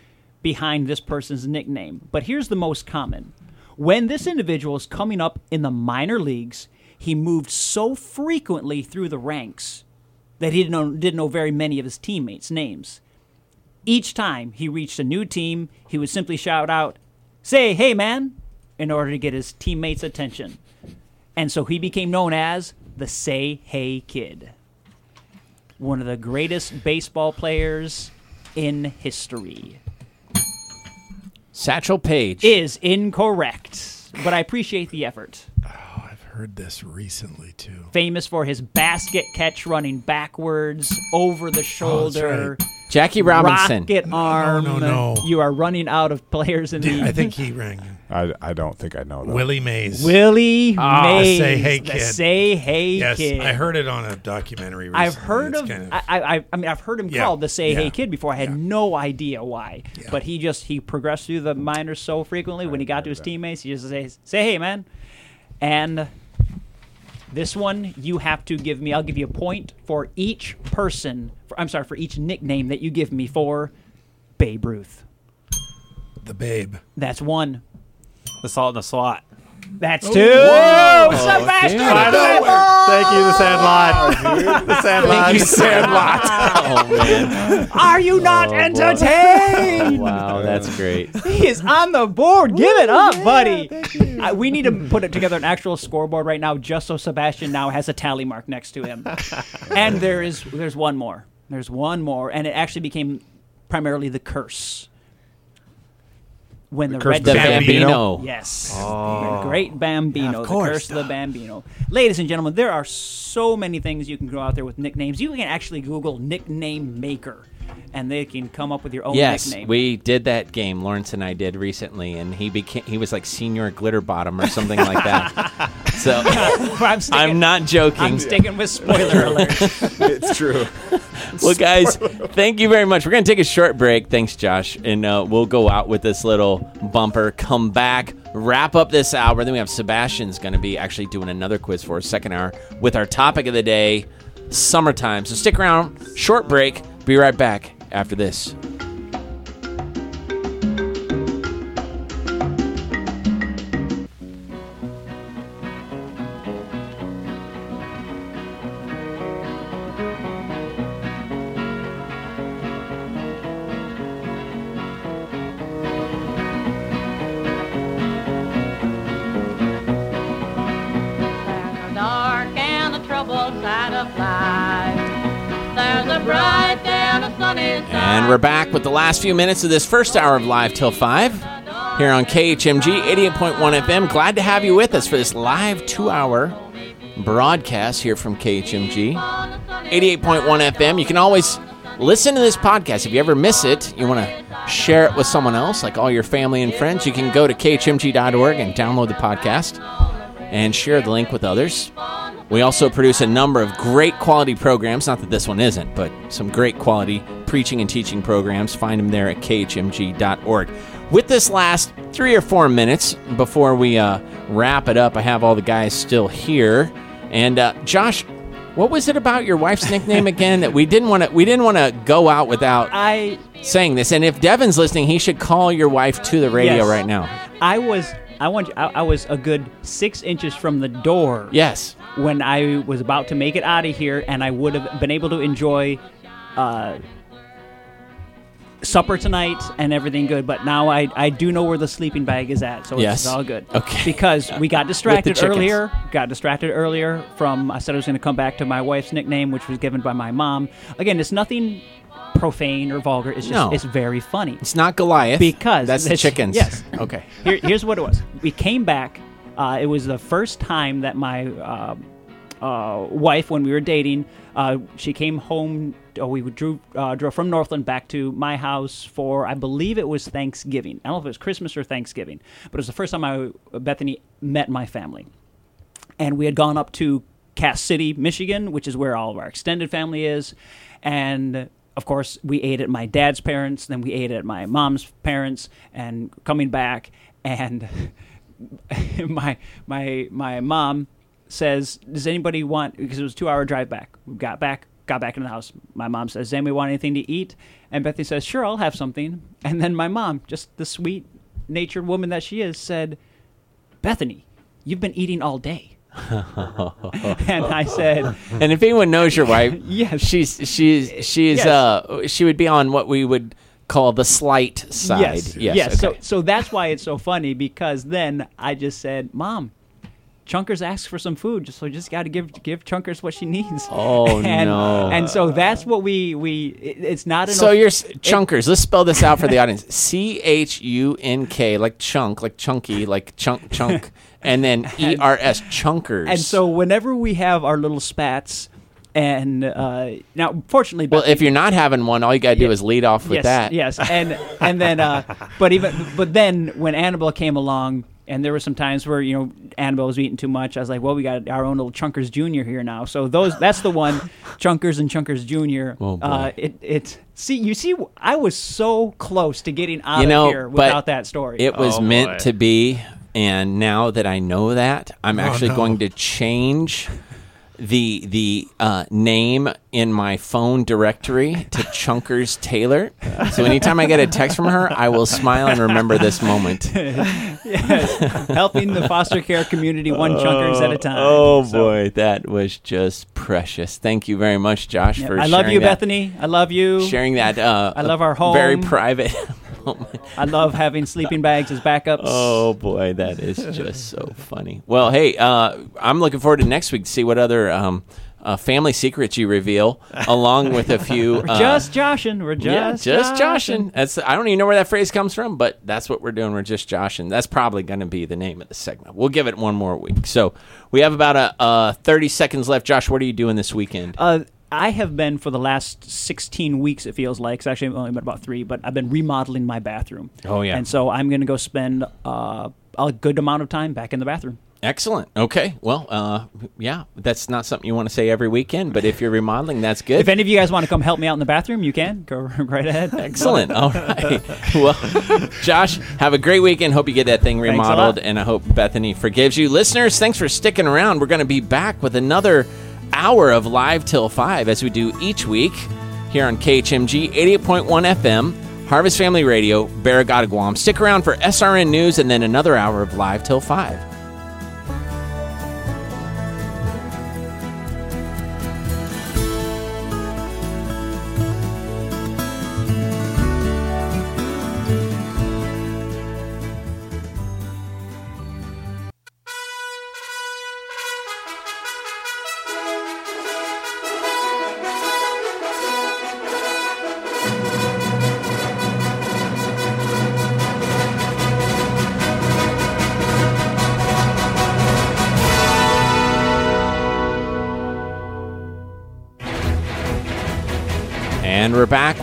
behind this person's nickname, but here's the most common. When this individual is coming up in the minor leagues, he moved so frequently through the ranks that he didn't know, didn't know very many of his teammates' names. Each time he reached a new team, he would simply shout out, Say, hey, man, in order to get his teammates' attention. And so he became known as the Say Hey Kid. One of the greatest baseball players in history. Satchel Paige. Is incorrect, but I appreciate the effort. Oh, I've heard this recently too. Famous for his basket catch running backwards, over the oh, shoulder, Jackie Robinson. rocket arm. no, no. You are running out of players in the. I think he rang I, I don't think I know that. Willie Mays. Willie Ah, Mays. Say Hey the Kid. Say Hey yes, Kid. I heard it on a documentary. Recently. I've heard It's of, kind I, I, I mean, I've heard him Yeah, called the Say Hey Kid before. I had yeah. no idea why, Yeah. but he just he progressed through the minors so frequently. When he got to his teammates, he just says, "Say hey, man," and this one you have to give me. I'll give you a point for each person. For, I'm sorry for each nickname that you give me for Babe Ruth. the Babe. That's one. The Sultan of Swat. That's two. Whoa. Sebastian damn. Vettel! Thank you, the Sandlot. the Sandlot. Thank you, Sandlot. oh man. Are you not oh, entertained? Wow, that's great. He is on the board. Give it up, buddy. I, we need to put it together an actual scoreboard right now, just so Sebastian now has a tally mark next to him. and there is there's one more. There's one more, and it actually became primarily the curse. When the, curse red The Bambino. Yes. Oh. The great Bambino. of course. The curse of the Bambino. Ladies and gentlemen, there are so many things you can go out there with nicknames. You can actually Google nickname maker, and they can come up with your own Yes, nickname. we did that game. Lawrence and I did recently, and he became he was like senior glitter bottom or something like that. So I'm, sticking, I'm not joking. I'm sticking with spoiler alert. it's true. well, guys, thank you very much. We're going to take a short break. Thanks, Josh. And uh, we'll go out with this little bumper, come back, wrap up this hour. Then we have Sebastian's going to be actually doing another quiz for us, second hour, with our topic of the day, summertime. So stick around, short break. Be right back after this. Last few minutes of this first hour of Live Till 5 here on KHMG 88.1 FM. Glad to have you with us for this live two hour broadcast here from KHMG 88.1 FM. You can always listen to this podcast. If you ever miss it, you want to share it with someone else, like all your family and friends, you can go to khmg.org and download the podcast and share the link with others. We also produce a number of great quality programs. Not that this one isn't, but some great quality preaching and teaching programs. Find them there at khmg.org. With this last three or four minutes before we uh, wrap it up, I have all the guys still here. And uh, Josh, what was it about your wife's nickname again that we didn't want to? We didn't want to go out without I saying this. And if Devin's listening, he should call your wife to the radio Yes. right now. I was I want I, I was a good six inches from the door Yes. when I was about to make it out of here, and I would have been able to enjoy uh, supper tonight and everything good. But now I, I do know where the sleeping bag is at, so Yes. it's all good. Okay. Because we got distracted earlier. Got distracted earlier from I said I was going to come back to my wife's nickname, which was given by my mom. Again, it's nothing profane or vulgar. It's just No. it's very funny. It's not Goliath. Because that's the chickens. yes. Okay. Here, here's what it was. We came back. Uh, it was the first time that my uh, uh, wife, when we were dating, uh, she came home. Oh, we drove, uh, drove from Northland back to my house for, I believe it was Thanksgiving. I don't know if it was Christmas or Thanksgiving, but it was the first time I, Bethany met my family. And we had gone up to Cass City, Michigan, which is where all of our extended family is. And of course, we ate at my dad's parents, then we ate at my mom's parents, and coming back, and my my my mom says, "Does anybody want?" Because it was a two-hour drive back. We got back, got back in the house. My mom says, "Does anybody want anything to eat?" And Bethany says, "Sure, I'll have something." And then my mom, just the sweet-natured woman that she is, said, "Bethany, you've been eating all day." and I said, And if anyone knows your wife, Yes. she's she's she's Yes. uh she would be on what we would call the slight side. Yes. Yes. So okay. so that's why it's so funny because then I just said, "Mom, Chunkers asks for some food, just so just got to give give Chunkers what she needs." Oh, and, no. And so that's what we we it, it's not enough. So you're chunkers. Let's spell this out for the audience. C H U N K, like chunk, like chunky, like chunk, chunk, and then E R S, chunkers. and so whenever we have our little spats, and uh, now fortunately, well, if you're not having one, all you gotta do Yeah. is lead off with yes, that. Yes, and and then, uh, but even but then when Annabelle came along, and there were some times where you know Annabelle was eating too much. I was like, well, we got our own little Chunkers Junior here now. So those that's the one, Chunkers and Chunkers Junior. Oh, boy. Uh, it it see you see I was so close to getting out You know, of here but without that story. It was Oh, meant boy. to be, and now that I know that, I'm actually no. going to change the the uh, name in my phone directory to Chunkers Taylor. So anytime I get a text from her, I will smile and remember this moment. yes. helping the foster care community one Chunkers at a time. Oh So, boy, that was just precious. Thank you very much, Josh, yeah, for I love sharing you, that- Bethany. I love you. Sharing that. Uh, I love our home. Very private. moment. I love having sleeping bags as backups. Oh boy, that is just so funny. Well, hey, uh, I'm looking forward to next week to see what other um, uh, family secrets you reveal, along with a few. We're uh, just joshing. We're just yeah, just joshing. That's I don't even know where that phrase comes from, but that's what we're doing. We're just joshing. That's probably going to be the name of the segment. We'll give it one more week. So we have about a uh, 30 seconds left. Josh, what are you doing this weekend? Uh, I have been for the last 16 weeks. It feels like. It's actually only been about three, but I've been remodeling my bathroom. Oh, yeah. And so I'm going to go spend uh, a good amount of time back in the bathroom. Excellent. Okay. Well, uh, yeah, that's not something you want to say every weekend, but if you're remodeling, that's good. If any of you guys want to come help me out in the bathroom, you can. Go right ahead. Excellent. All right. Well, Josh, have a great weekend. Hope you get that thing remodeled, and I hope Bethany forgives you. Listeners, thanks for sticking around. We're going to be back with another hour of Live Till 5 as we do each week here on KHMG 88.1 FM, Harvest Family Radio, Barrigada, Guam. Stick around for SRN News and then another hour of Live Till 5.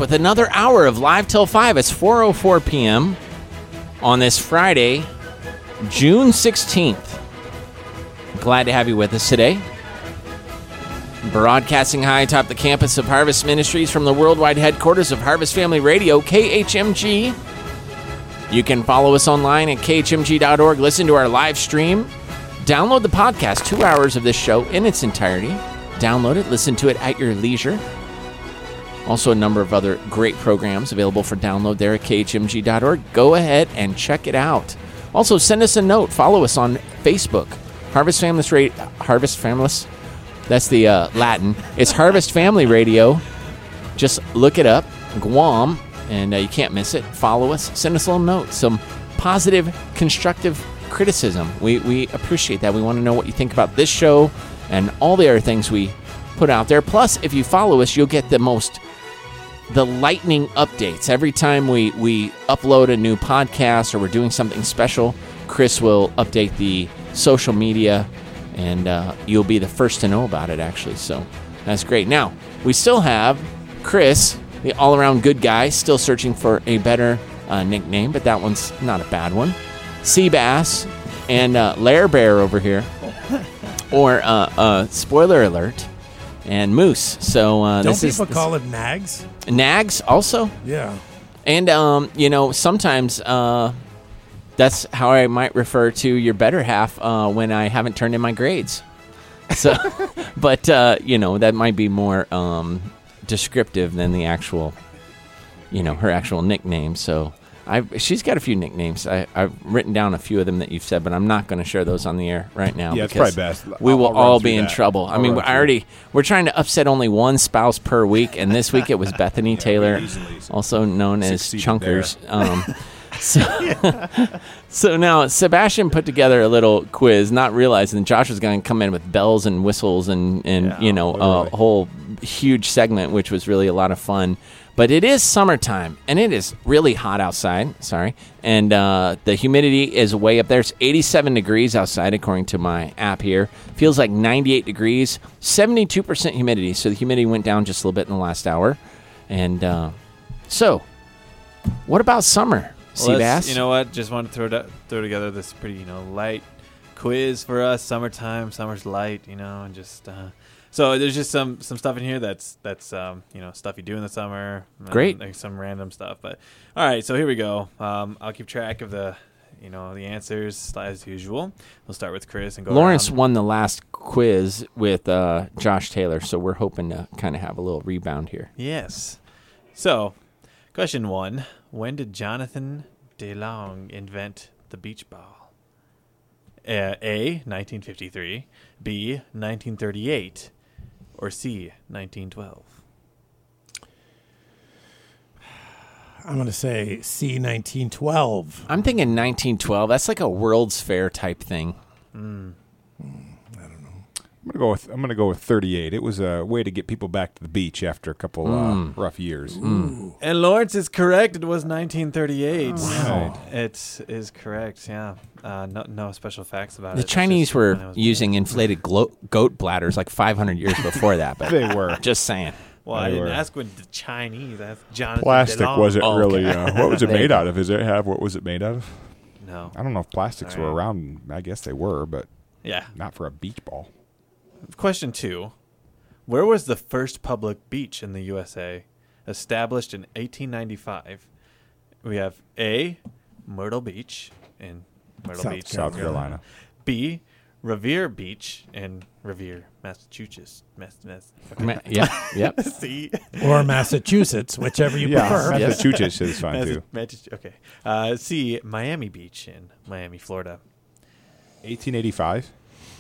With another hour of Live Till 5. It's 4.04 p.m. on this Friday, June 16th. Glad to have you with us today. Broadcasting high atop the campus of Harvest Ministries from the worldwide headquarters of Harvest Family Radio, KHMG. You can follow us online at khmg.org, listen to our live stream, download the podcast, two hours of this show in its entirety. Download it, listen to it at your leisure. Also, a number of other great programs available for download there at khmg.org. Go ahead and check it out. Also, send us a note. Follow us on Facebook. Harvest Families Radio. Harvest Families. That's the uh, Latin. It's Harvest Family Radio. Just look it up, Guam, and uh, you can't miss it. Follow us. Send us a little note. Some positive, constructive criticism. We, we appreciate that. We want to know what you think about this show and all the other things we put out there. Plus, if you follow us, you'll get the most the lightning updates. Every time we we upload a new podcast or we're doing something special chris will update the social media and uh, you'll be the first to know about it actually so that's great. Now we still have chris the all-around good guy still searching for a better uh, nickname but that one's not a bad one. Seabass and uh, lair bear over here. Or uh, uh, spoiler alert and moose so uh, Don't this is people this- call it nags? Nags also, Yeah. and um, you know sometimes uh, that's how I might refer to your better half uh, when I haven't turned in my grades. So, but uh, you know that might be more um, descriptive than the actual, you know, her actual nickname. So. I've, she's got a few nicknames. I, I've written down a few of them that you've said, but I'm not going to share those on the air right now. Yeah, it's probably best. We I'll- will I'll all be in that. trouble. I I'll mean, run I already we're trying to upset only one spouse per week, and this week it was Bethany Taylor, also known as Chunkers. Um, so, so now Sebastian put together a little quiz, not realizing Josh was going to come in with bells and whistles and and Yeah, you know a whole huge segment, which was really a lot of fun. But it is summertime, and it is really hot outside. Sorry, and uh, the humidity is way up there. It's 87 degrees outside, according to my app here. Feels like 98 degrees, 72 percent humidity. So the humidity went down just a little bit in the last hour. And uh, so, what about summer, Well, let's- You know what? Just want to throw to- throw together this pretty you know light quiz for us. Summertime, summer's light, you know, and just uh, so there's just some some stuff in here that's that's um, you know stuff you do in the summer. Great. like, some random stuff. But all right, so here we go. Um, I'll keep track of the you know the answers as usual. We'll start with Chris and go. Lawrence around. won the last quiz with uh, Josh Taylor, so we're hoping to kind of have a little rebound here. Yes. So, question one: When did Jonathan DeLong invent the beach ball? Uh, A. 1953, B. 1938, or C. 1912. I'm going to say C 1912. I'm thinking 1912. That's like a World's Fair type thing. Hmm. I'm gonna go with I'm gonna go with 38. It was a way to get people back to the beach after a couple uh, rough years. And Lawrence is correct. It was 1938. Wow. It is correct. Yeah. Uh, no, no special facts about The it. The Chinese were when I was- using inflated glo- goat bladders like 500 years before that, but They were. just saying. Well, I didn't were. ask when the Chinese. I asked Jonathan. Plastic DeLong. was it Oh, really? Uh, what was it made out of? Is it have what was it made out of? No. I don't know if plastics were around. I guess they were, but Yeah. Not for a beach ball. Question two: Where was the first public beach in the USA established in 1895? We have A. Myrtle Beach in Myrtle South Beach, South Carolina. B. Revere Beach in Revere, Massachusetts. Mass, Mass, Ma- yep, yep. C. or Massachusetts, whichever you Yeah, prefer. Massachusetts is fine Massa- too. Mass- okay. Uh, C. Miami Beach in Miami, Florida. 1885,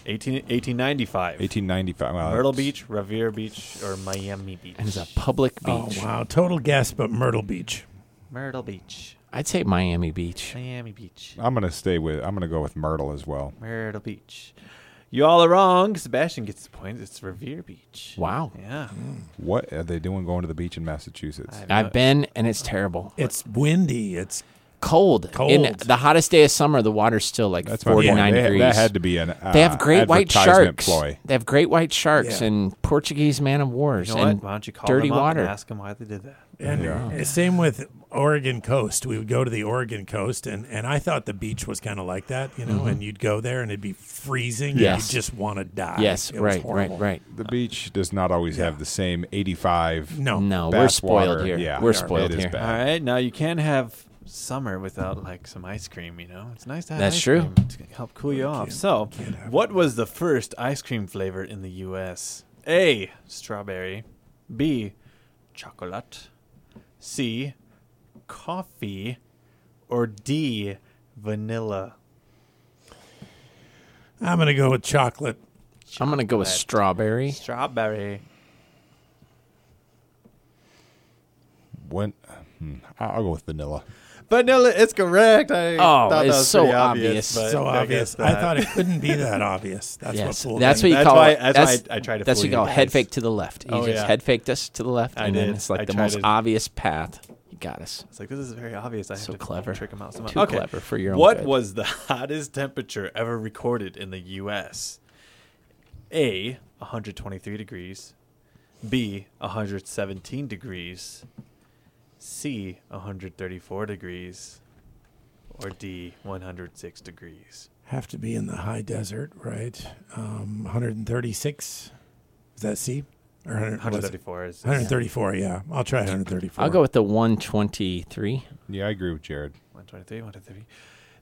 18, 1895. 1895. Well, Myrtle it's- Beach, Revere Beach, or Miami Beach? And it's a public Oh beach. wow, total guess, but Myrtle Beach. Myrtle Beach. I'd say Miami Beach. Miami Beach. I'm gonna stay with. I'm gonna go with Myrtle as well. Myrtle Beach. You all are wrong. Sebastian gets the point. It's Revere Beach. Wow. Yeah. What are they doing going to the beach in Massachusetts? I have I've been, and it's terrible. It's windy. It's Cold. Cold. In the hottest day of summer, the water's still like That's my point. 49 They- degrees. That had to be an. Uh, they have great white advertisement sharks. Ploy. They have great white sharks Yeah. and Portuguese man of wars You know and what? Why don't you call dirty them up water. and ask them why they did that? and Yeah. same with Oregon coast. We would go to the Oregon coast, and, and I thought the beach was kind of like that, you know. And you'd go there, and it'd be freezing. and Yes. you just want to die. yes, It was right, right, horrible. right. The beach does not always have the same 85. No, No, we're spoiled water. here. Yeah, we're it spoiled is here. bad. All right. Now you can have summer without like some ice cream. You know, it's nice to have. That's ice true. cream to help cool you off. So, what was the first ice cream flavor in the U.S.? A. Strawberry. B. Chocolate. C. Coffee. Or D. Vanilla. I'm gonna go with chocolate. I'm gonna go with Chocolate. strawberry. Strawberry. When, hmm, I'll I'll go with vanilla. Vanilla is correct. I Oh, thought that it's was so pretty obvious. but So obvious. guess I thought it couldn't be that obvious. That's what Yes, fooled that's me. what you That's call why- it. that's why I- I tried to That's fool what you call you head fake to the left. You Oh, just yeah. head faked us to the left, I and then did. it's like I the most to- obvious path. You got us. It's like this is very obvious. I So have to clever. trick him out somehow. Too okay. clever for your own What good. was the hottest temperature ever recorded in the U.S.? A. 123 degrees. B. 117 degrees. C. 134 degrees. Or D. 106 degrees. Have to be in the high desert, right? Um, 136. Is that C? Or 100, 134 is. 134. Yeah, I'll try 134. I'll go with the 123. Yeah, I agree with Jared. 123, 130.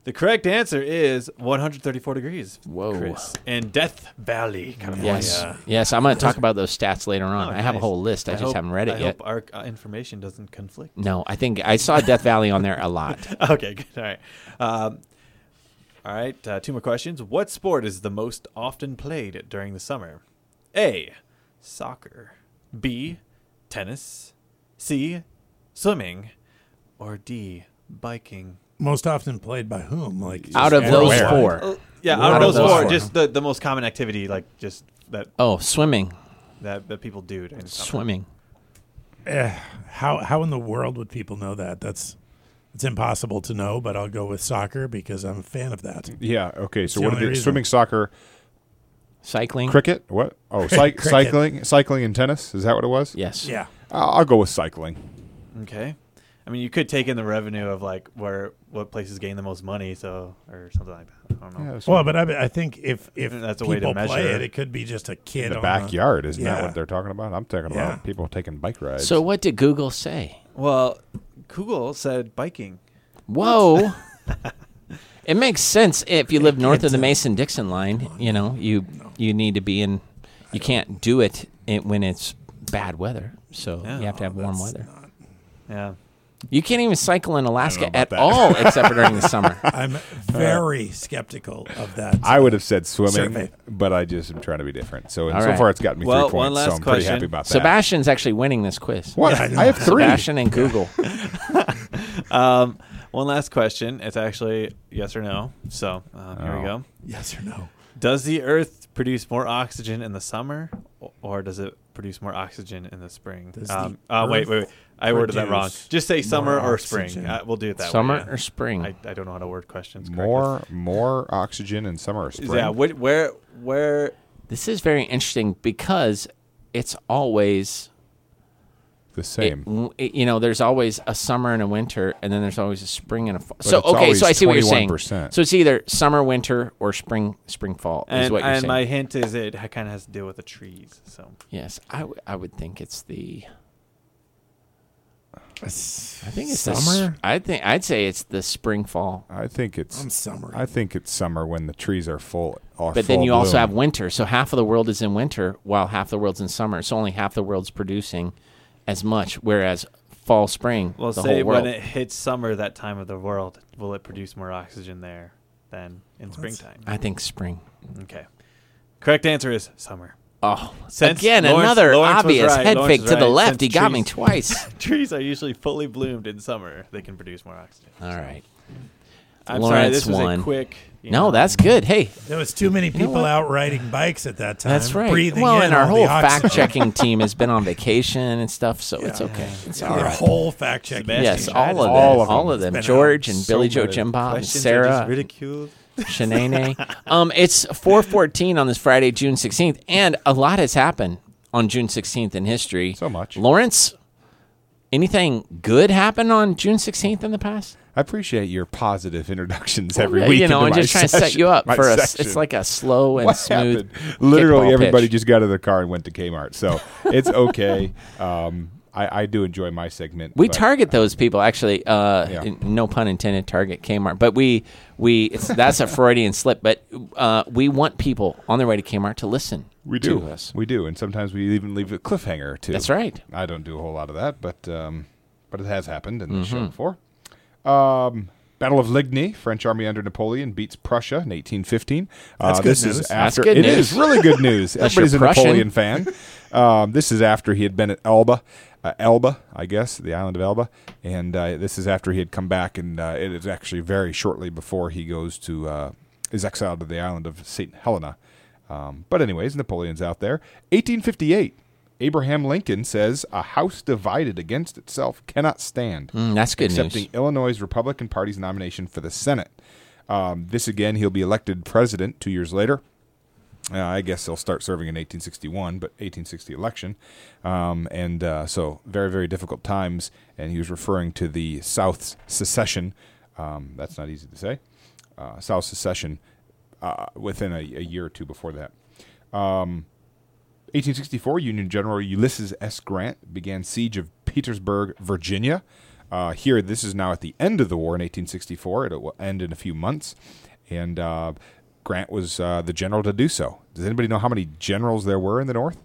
The correct answer is 134 degrees. Whoa. Chris. In Death Valley, California. Yes, yes. I'm going to talk about those stats later on. Oh, I have a whole list. I, just hope- haven't read it I yet. hope our uh, information doesn't conflict. No, I think I saw Death Valley on there a lot. okay, good. All right. Um, all right. Uh, two more questions. What sport is the most often played during the summer? A. Soccer. B. Tennis. C. Swimming. Or D. Biking. Most often played by whom? Like Out of those everywhere. four, Uh, yeah, Out out of of those those four, four. just the, the most common activity, like just that oh, swimming, that, that people do during the summer. swimming. Eh, how how in the world would people know that? That's it's impossible to know. But I'll go with soccer because I'm a fan of that. Yeah. Okay. So what are they? reason. Swimming, soccer, Cycling. cricket. What? Oh, cy- Cricket. cycling, cycling, and tennis. Is that what it was? Yes. Yeah. I'll, I'll go with cycling. Okay. I mean, you could take in the revenue of like where what places gain the most money, so or something like that. I don't know. Yeah, so Well, but I, I think if if That's a way to people play measure it, it. it could be just a kid in the on backyard, isn't that what they're talking about? I'm talking Yeah. about people taking bike rides. So what did Google say? Well, Google said biking. Whoa. it makes sense if you live north of the Mason Dixon line. You know, you you need to be in. You can't do it when it's bad weather. So Yeah. you have to have warm that's weather. Yeah. You can't even cycle in Alaska at that. all, except for during the summer. I'm very skeptical of that. I would have said swimming, Survey. but I just am trying to be different. So All so right. far, it's gotten me Well, three one points. last so I'm pretty happy about that. Sebastian's actually winning this quiz. What? Yeah, I. I have three. Sebastian and Google. Um, one last question. It's actually yes or no. So um, here we Oh. go. yes or no? Does the Earth produce more oxygen in the summer, or does it produce more oxygen in the spring? Does the Um, uh, wait, wait, wait. I worded that wrong. Just say summer more or spring. oxygen? Uh, we'll do it that Summer way. yeah. or spring? I, I don't know how to word questions. correctly. More more oxygen in summer or spring. Yeah. Wh- where where This is very interesting because it's always the it- same. it- you know, there's always a summer and a winter, and then there's always a spring and a fall. So it's okay, always so I see what you're saying. 21%. So it's either summer, winter, or spring, spring, fall. is And, what you're and saying. my hint is it kind of has to deal with the trees. So yes, I, w- I would think it's the. I I think it's the summer. I think I'd say it's the spring, fall. I think it's I'm summer. I think it's summer when the trees are full. Are But then full you also bloom. have winter. So half of the world is in winter, while half the world's in summer. So only half the world's producing as much. Whereas fall, spring, Well, the say whole world. when it hits summer that time of the world, will it produce more oxygen there than in springtime? I think spring. Okay. Correct answer is summer. Oh, Since again, Lawrence- another Lawrence obvious right, head Lawrence fake was to the left. Since He got me twice. Trees are usually fully bloomed in summer. They can produce more oxygen. All right. I'm Lawrence sorry, this was won. a quick. you No, know, that's good. Hey, There was too many know people what? out riding bikes at that time. that's right. Breathing well, in and our whole fact checking team has been on vacation and stuff, so it's okay. It's all Our right. whole fact checking. Sebastian Yes, all of them. all of All them. of them. George and so Billy Joe many Jimbob and Questions just Sarah ridiculed. Shanae. um, it's 414 on this Friday, June 16th, and a lot has happened on June 16th in history. So much. Lawrence, anything good happen on June 16th in the past? I appreciate your positive introductions every Yeah, week. you know, I'm just trying to set you up for us. It's like a slow and what smooth. Literally, everybody pitch. just got out of their car and went to Kmart. So it's okay. um, I, I do enjoy my segment. We but target those people actually. Uh, Yeah. No pun intended. Target Kmart, but we we it's, that's a Freudian slip. But uh, we want people on their way to Kmart to listen. We do. to us. We do, and sometimes we even leave a cliffhanger too. That's right. I don't do a whole lot of that, but um, but it has happened in the Mm-hmm. show before. Um, Battle of Ligny, French army under Napoleon beats Prussia in 1815. That's uh, good this news. is That's after good it news. is really good news. Unless Everybody's a. Napoleon fan. Um, this is after he had been at Elba, uh, Elba, I guess, the island of Elba, and uh, this is after he had come back, and uh, it is actually very shortly before he goes to uh, is exiled to the island of Saint Helena. Um, but anyways, Napoleon's out there. 1858. Abraham Lincoln says a house divided against itself cannot stand, Mm, that's good accepting news. Illinois' Republican Party's nomination for the Senate. Um, this again, he'll be elected president two years later. Uh, I guess he'll start serving in 1861, but 1860 election, um, and uh, so very very difficult times. And he was referring to the South's secession. Um, that's not easy to say. Uh, South secession uh, within a, a year or two before that. Um, 1864, Union General Ulysses S. Grant began siege of Petersburg, Virginia. Uh, here, this is now at the end of the war in 1864. It will end in a few months, and uh, Grant was uh, the general to do so. Does anybody know how many generals there were in the North?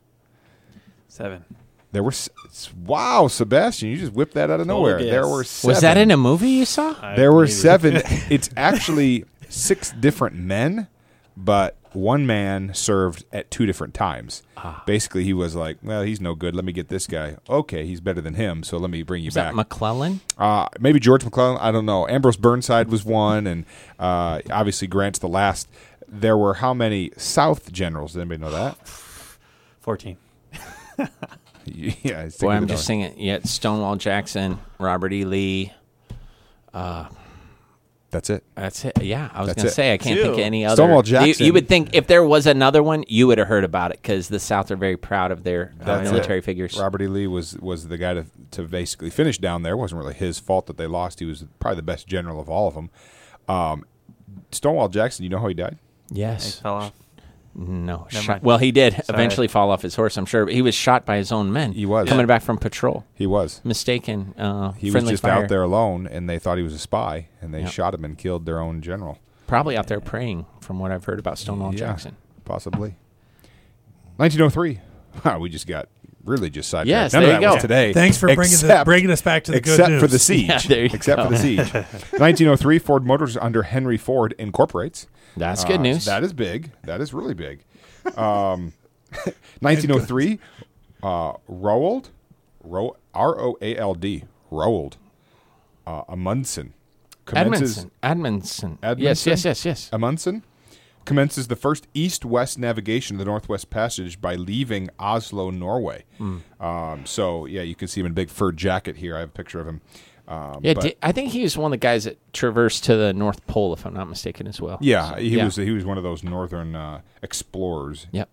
Seven. There were s- s- wow, Sebastian, you just whipped that out of nowhere. There were seven. Was that in a movie you saw? I There were maybe- seven. it's actually six different men, but one man served at two different times. Ah. Basically, he was like, "Well, he's no good. Let me get this guy. Okay, he's better than him. So let me bring you Was that back." McClellan? uh, maybe George McClellan. I don't know. Ambrose Burnside was one, and uh, obviously Grant's the last. There were how many South generals? Does anybody know that? Fourteen. yeah, Boy, I'm just the- thinking. Yeah, Stonewall Jackson, Robert E. Lee. That's it. That's it. Yeah, I was That's going to it. say I can't Two. think of any other. Stonewall You- You, would think if there was another one, you would have heard about it because the South are very proud of their uh, military it. figures. Robert E. Lee was was the guy to to basically finish down there. It wasn't really his fault that they lost. He was probably the best general of all of them. Um, Stonewall Jackson. You know how he died? He Yes. fell off. No. Never shot- mind. Well, he did Sorry. eventually fall off his horse. I'm sure but he was shot by his own men. He was. coming Yeah. back from patrol. He was. Mistaken. Uh, He was friendly just fire. out there alone, and they thought he was a spy, and they Yep. shot him and killed their own general. Probably out there praying, from what I've heard about Stonewall Yeah, Jackson. possibly. 1903. Wow, we just got really just sidetracked. Yes, None there of you that was go. today. Thanks for bringing the, except- bringing us back to the except good news. for the siege. Yeah, there you except go. for the siege. 1903, Ford Motors under Henry Ford incorporates. That's Uh, good news. That is big. That is really big. Um, 1903, uh, Roald, Ro- R O A L D, Roald, uh, Amundsen commences. Edmondson. Edmondson. Edmondson? Yes, yes, yes, yes. Amundsen commences the first east-west navigation of the Northwest Passage by leaving Oslo, Norway. Hmm. Um, so yeah, you can see him in a big fur jacket here. I have a picture of him. Um, Yeah, but- I think he was one of the guys that traversed to the North Pole, if I'm not mistaken, as well. yeah, So, he yeah. was he was one of those northern uh, explorers. Yep.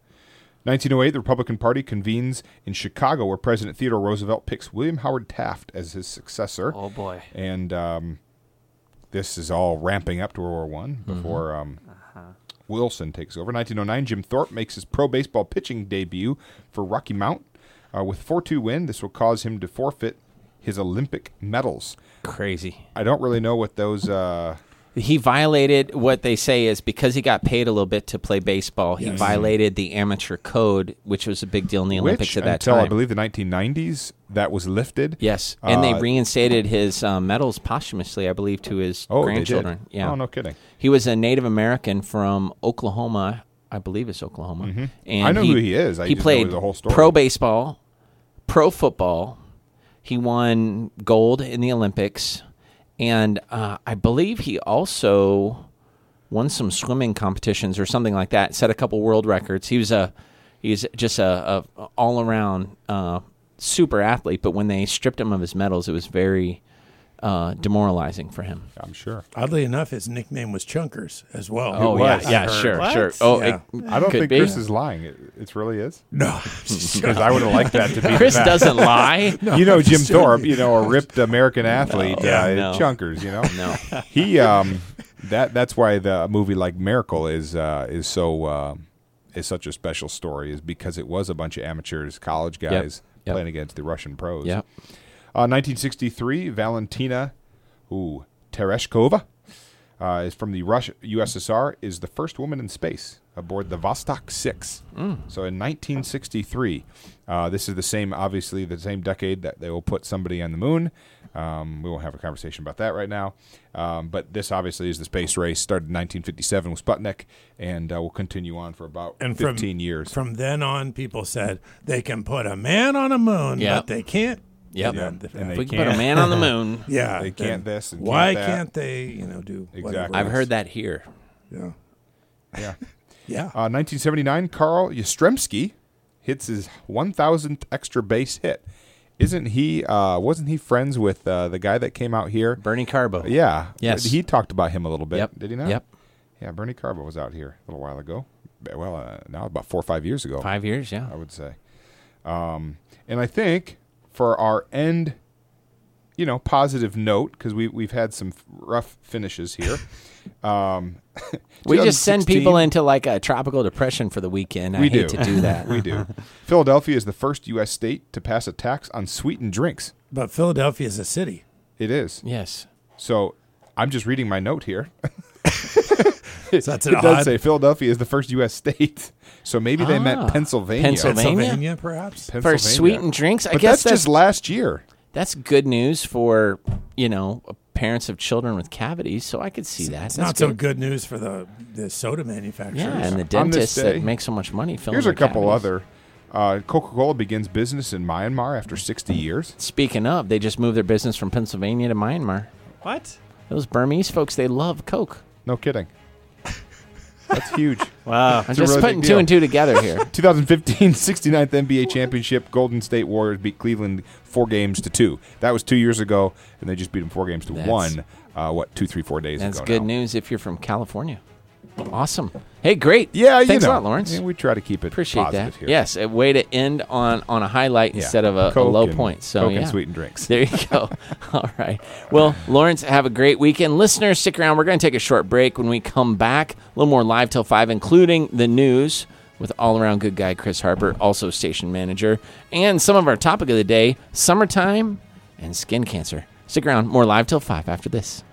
1908, the Republican Party convenes in Chicago, where President Theodore Roosevelt picks William Howard Taft as his successor. Oh boy. And um, this is all ramping up to World War One Mm-hmm. before um, Wilson takes over. 1909, Jim Thorpe makes his pro baseball pitching debut for Rocky Mount. Uh, with 4-2 win, this will cause him to forfeit his Olympic medals. Crazy. I don't really know what those. Uh, He violated what they say is because he got paid a little bit to play baseball. He violated the amateur code, which was a big deal in the Olympics which at that until time. I believe the 1990s that was lifted. Yes, and they Uh, reinstated his um, medals posthumously, I believe, to his Oh, they did? grandchildren. Yeah. Oh, no kidding. He was a Native American from Oklahoma, I believe it's Oklahoma. And Mm-hmm. I know who he is. I he just know played the whole story. pro baseball, pro football. He won gold in the Olympics, and uh, I believe he also won some swimming competitions or something like that. Set a couple world records. He was a he's just a, a all around uh, super athlete. But when they stripped him of his medals, it was very uh, demoralizing for him. I'm sure. Oddly enough, his nickname was Chunkers as well. Oh was. yeah, yeah, sure, What? sure. Oh, Yeah. it I don't could think be. Chris is lying. It, it really is. No, Because I would have liked that to be. Chris fact. doesn't lie. you know Jim Thorpe, you know, a ripped American athlete, Yeah, uh, no. chunkers, you know. No. He um that that's why the movie like Miracle is uh is so uh, is such a special story is because it was a bunch of amateurs, college guys Yep. playing against the Russian pros. Yep. Uh, 1963, Valentina ooh, Tereshkova uh, is from the Russia, USSR, is the first woman in space aboard the Vostok 6. So in 1963, uh, this is the same, obviously, the same decade that they will put somebody on the moon. Um, we won't have a conversation about that right now. Um, but this obviously is the space race. Started in 1957 with Sputnik and uh, will continue on for about and 15 from, years. From then on, people said they can put a man on a moon, Yep. but they can't. Yep. Yeah, and the- they If we can can't- put a man on the moon. yeah, They can't this and why can't that. can't they? You know, do whatever Exactly. I've else. heard that here. Yeah, yeah. yeah. Uh, 1979, Carl Yastrzemski hits his 1,000th extra base hit. Isn't he? Uh, wasn't he friends with uh, the guy that came out here? Bernie Carbo. Yeah. Yes. He talked about him a little bit. Yep. Did he not? Yep. Yeah. Bernie Carbo was out here a little while ago. Well, uh, now about four or five years ago. Five years, yeah. I would say. Um, and I think for our end, you know, positive note because we we've had some rough finishes here. Um, We just send people into like a tropical depression for the weekend. I We hate do. to do that. we do. Philadelphia is the first U.S. state to pass a tax on sweetened drinks. But Philadelphia is a city. It is. yes. So I'm just reading my note here. So that's it an does say Philadelphia is the first U.S. state. So maybe they Ah. meant Pennsylvania. Pennsylvania. Pennsylvania, perhaps. For Pennsylvania. sweetened drinks, I But guess that's, just last year. that's good news for you know parents of children with cavities. So I could see that. It's That's not so good news for the, the soda manufacturers. Yeah, and the On this dentists that make so much money. filling Here's a their couple cavities. other. Uh, Coca-Cola begins business in Myanmar after 60 years. Speaking of, they just moved their business from Pennsylvania to Myanmar. What? Those Burmese folks, they love Coke. No kidding. That's huge. Wow. I'm a just really putting big two deal. and two together here. 2015 69th NBA championship. Golden State Warriors beat Cleveland four games to two. That was two years ago, and they just beat them four games to That's- one. Uh, what two, three, four days That's ago? good now. news if you're from California. Awesome. Hey, great. Yeah, you Thanks know. a lot, Lawrence. Yeah, we try to keep it Appreciate positive that. here. Yes, a way to end on on a highlight Yeah. instead of a, a low and- point. So Coke yeah. and sweetened drinks. There you go. All right. Well, Lawrence, have a great weekend. Listeners, stick around. We're going to take a short break. When we come back, a little more live till five, including the news with all around good guy Chris Harper, also station manager, and some of our topic of the day: summertime and skin cancer. Stick around. More live till five after this.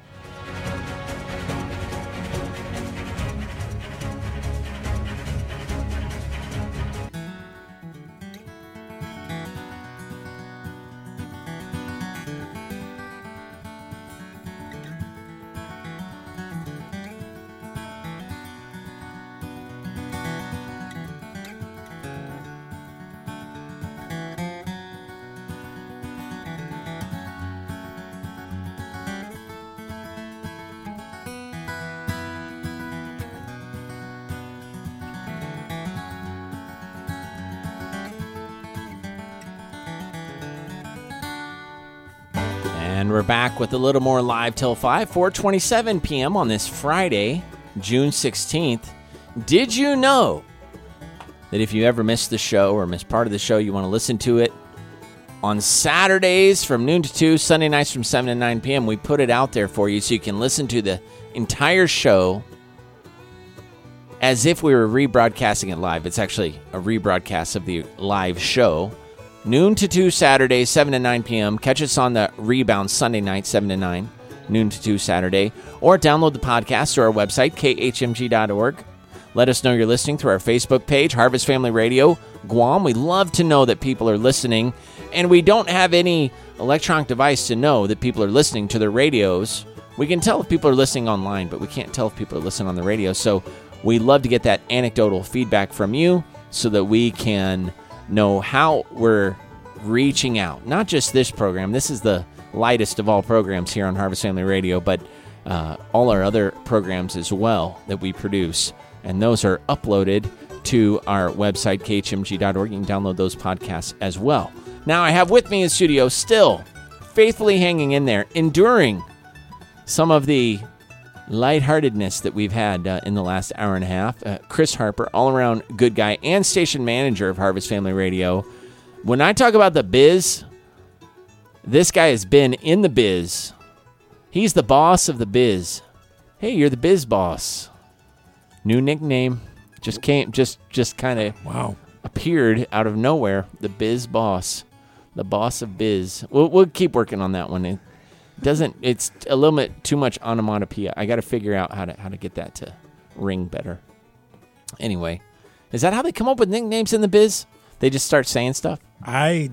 With a little more live till 5, 427 p.m. on this Friday, June 16th. Did you know that if you ever miss the show or miss part of the show, you want to listen to it on Saturdays from noon to 2, Sunday nights from 7 to 9 p.m. We put it out there for you so you can listen to the entire show as if we were rebroadcasting it live. It's actually a rebroadcast of the live show. Noon to 2 Saturday, 7 to 9 p.m. Catch us on the rebound Sunday night, 7 to 9, noon to 2 Saturday. Or download the podcast through our website, khmg.org. Let us know you're listening through our Facebook page, Harvest Family Radio Guam. We love to know that people are listening, and we don't have any electronic device to know that people are listening to their radios. We can tell if people are listening online, but we can't tell if people are listening on the radio. So we love to get that anecdotal feedback from you so that we can know how we're reaching out. Not just this program, this is the lightest of all programs here on Harvest Family Radio, but uh, all our other programs as well that we produce. And those are uploaded to our website, khmg.org. You can download those podcasts as well. Now, I have with me in studio still faithfully hanging in there, enduring some of the lightheartedness that we've had uh, in the last hour and a half. Uh, Chris Harper, all around good guy and station manager of Harvest Family Radio. When I talk about the biz, this guy has been in the biz. He's the boss of the biz. Hey, you're the biz boss. New nickname. Just came, just, just kind of Wow. appeared out of nowhere. The biz boss, the boss of biz. We'll, we'll keep working on that one. Doesn't. It's a little bit too much onomatopoeia. I got to figure out how to how to get that to ring better. Anyway, is that how they come up with nicknames in the biz? They just start saying stuff. I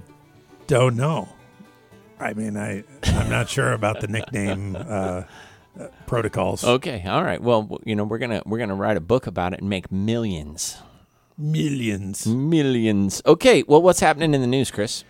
don't know. I mean, I I'm not sure about the nickname uh, uh, protocols. Okay, all right. Well, you know, we're gonna we're gonna write a book about it and make millions, Millions. millions. Okay. Well, what's happening in the news, Chris?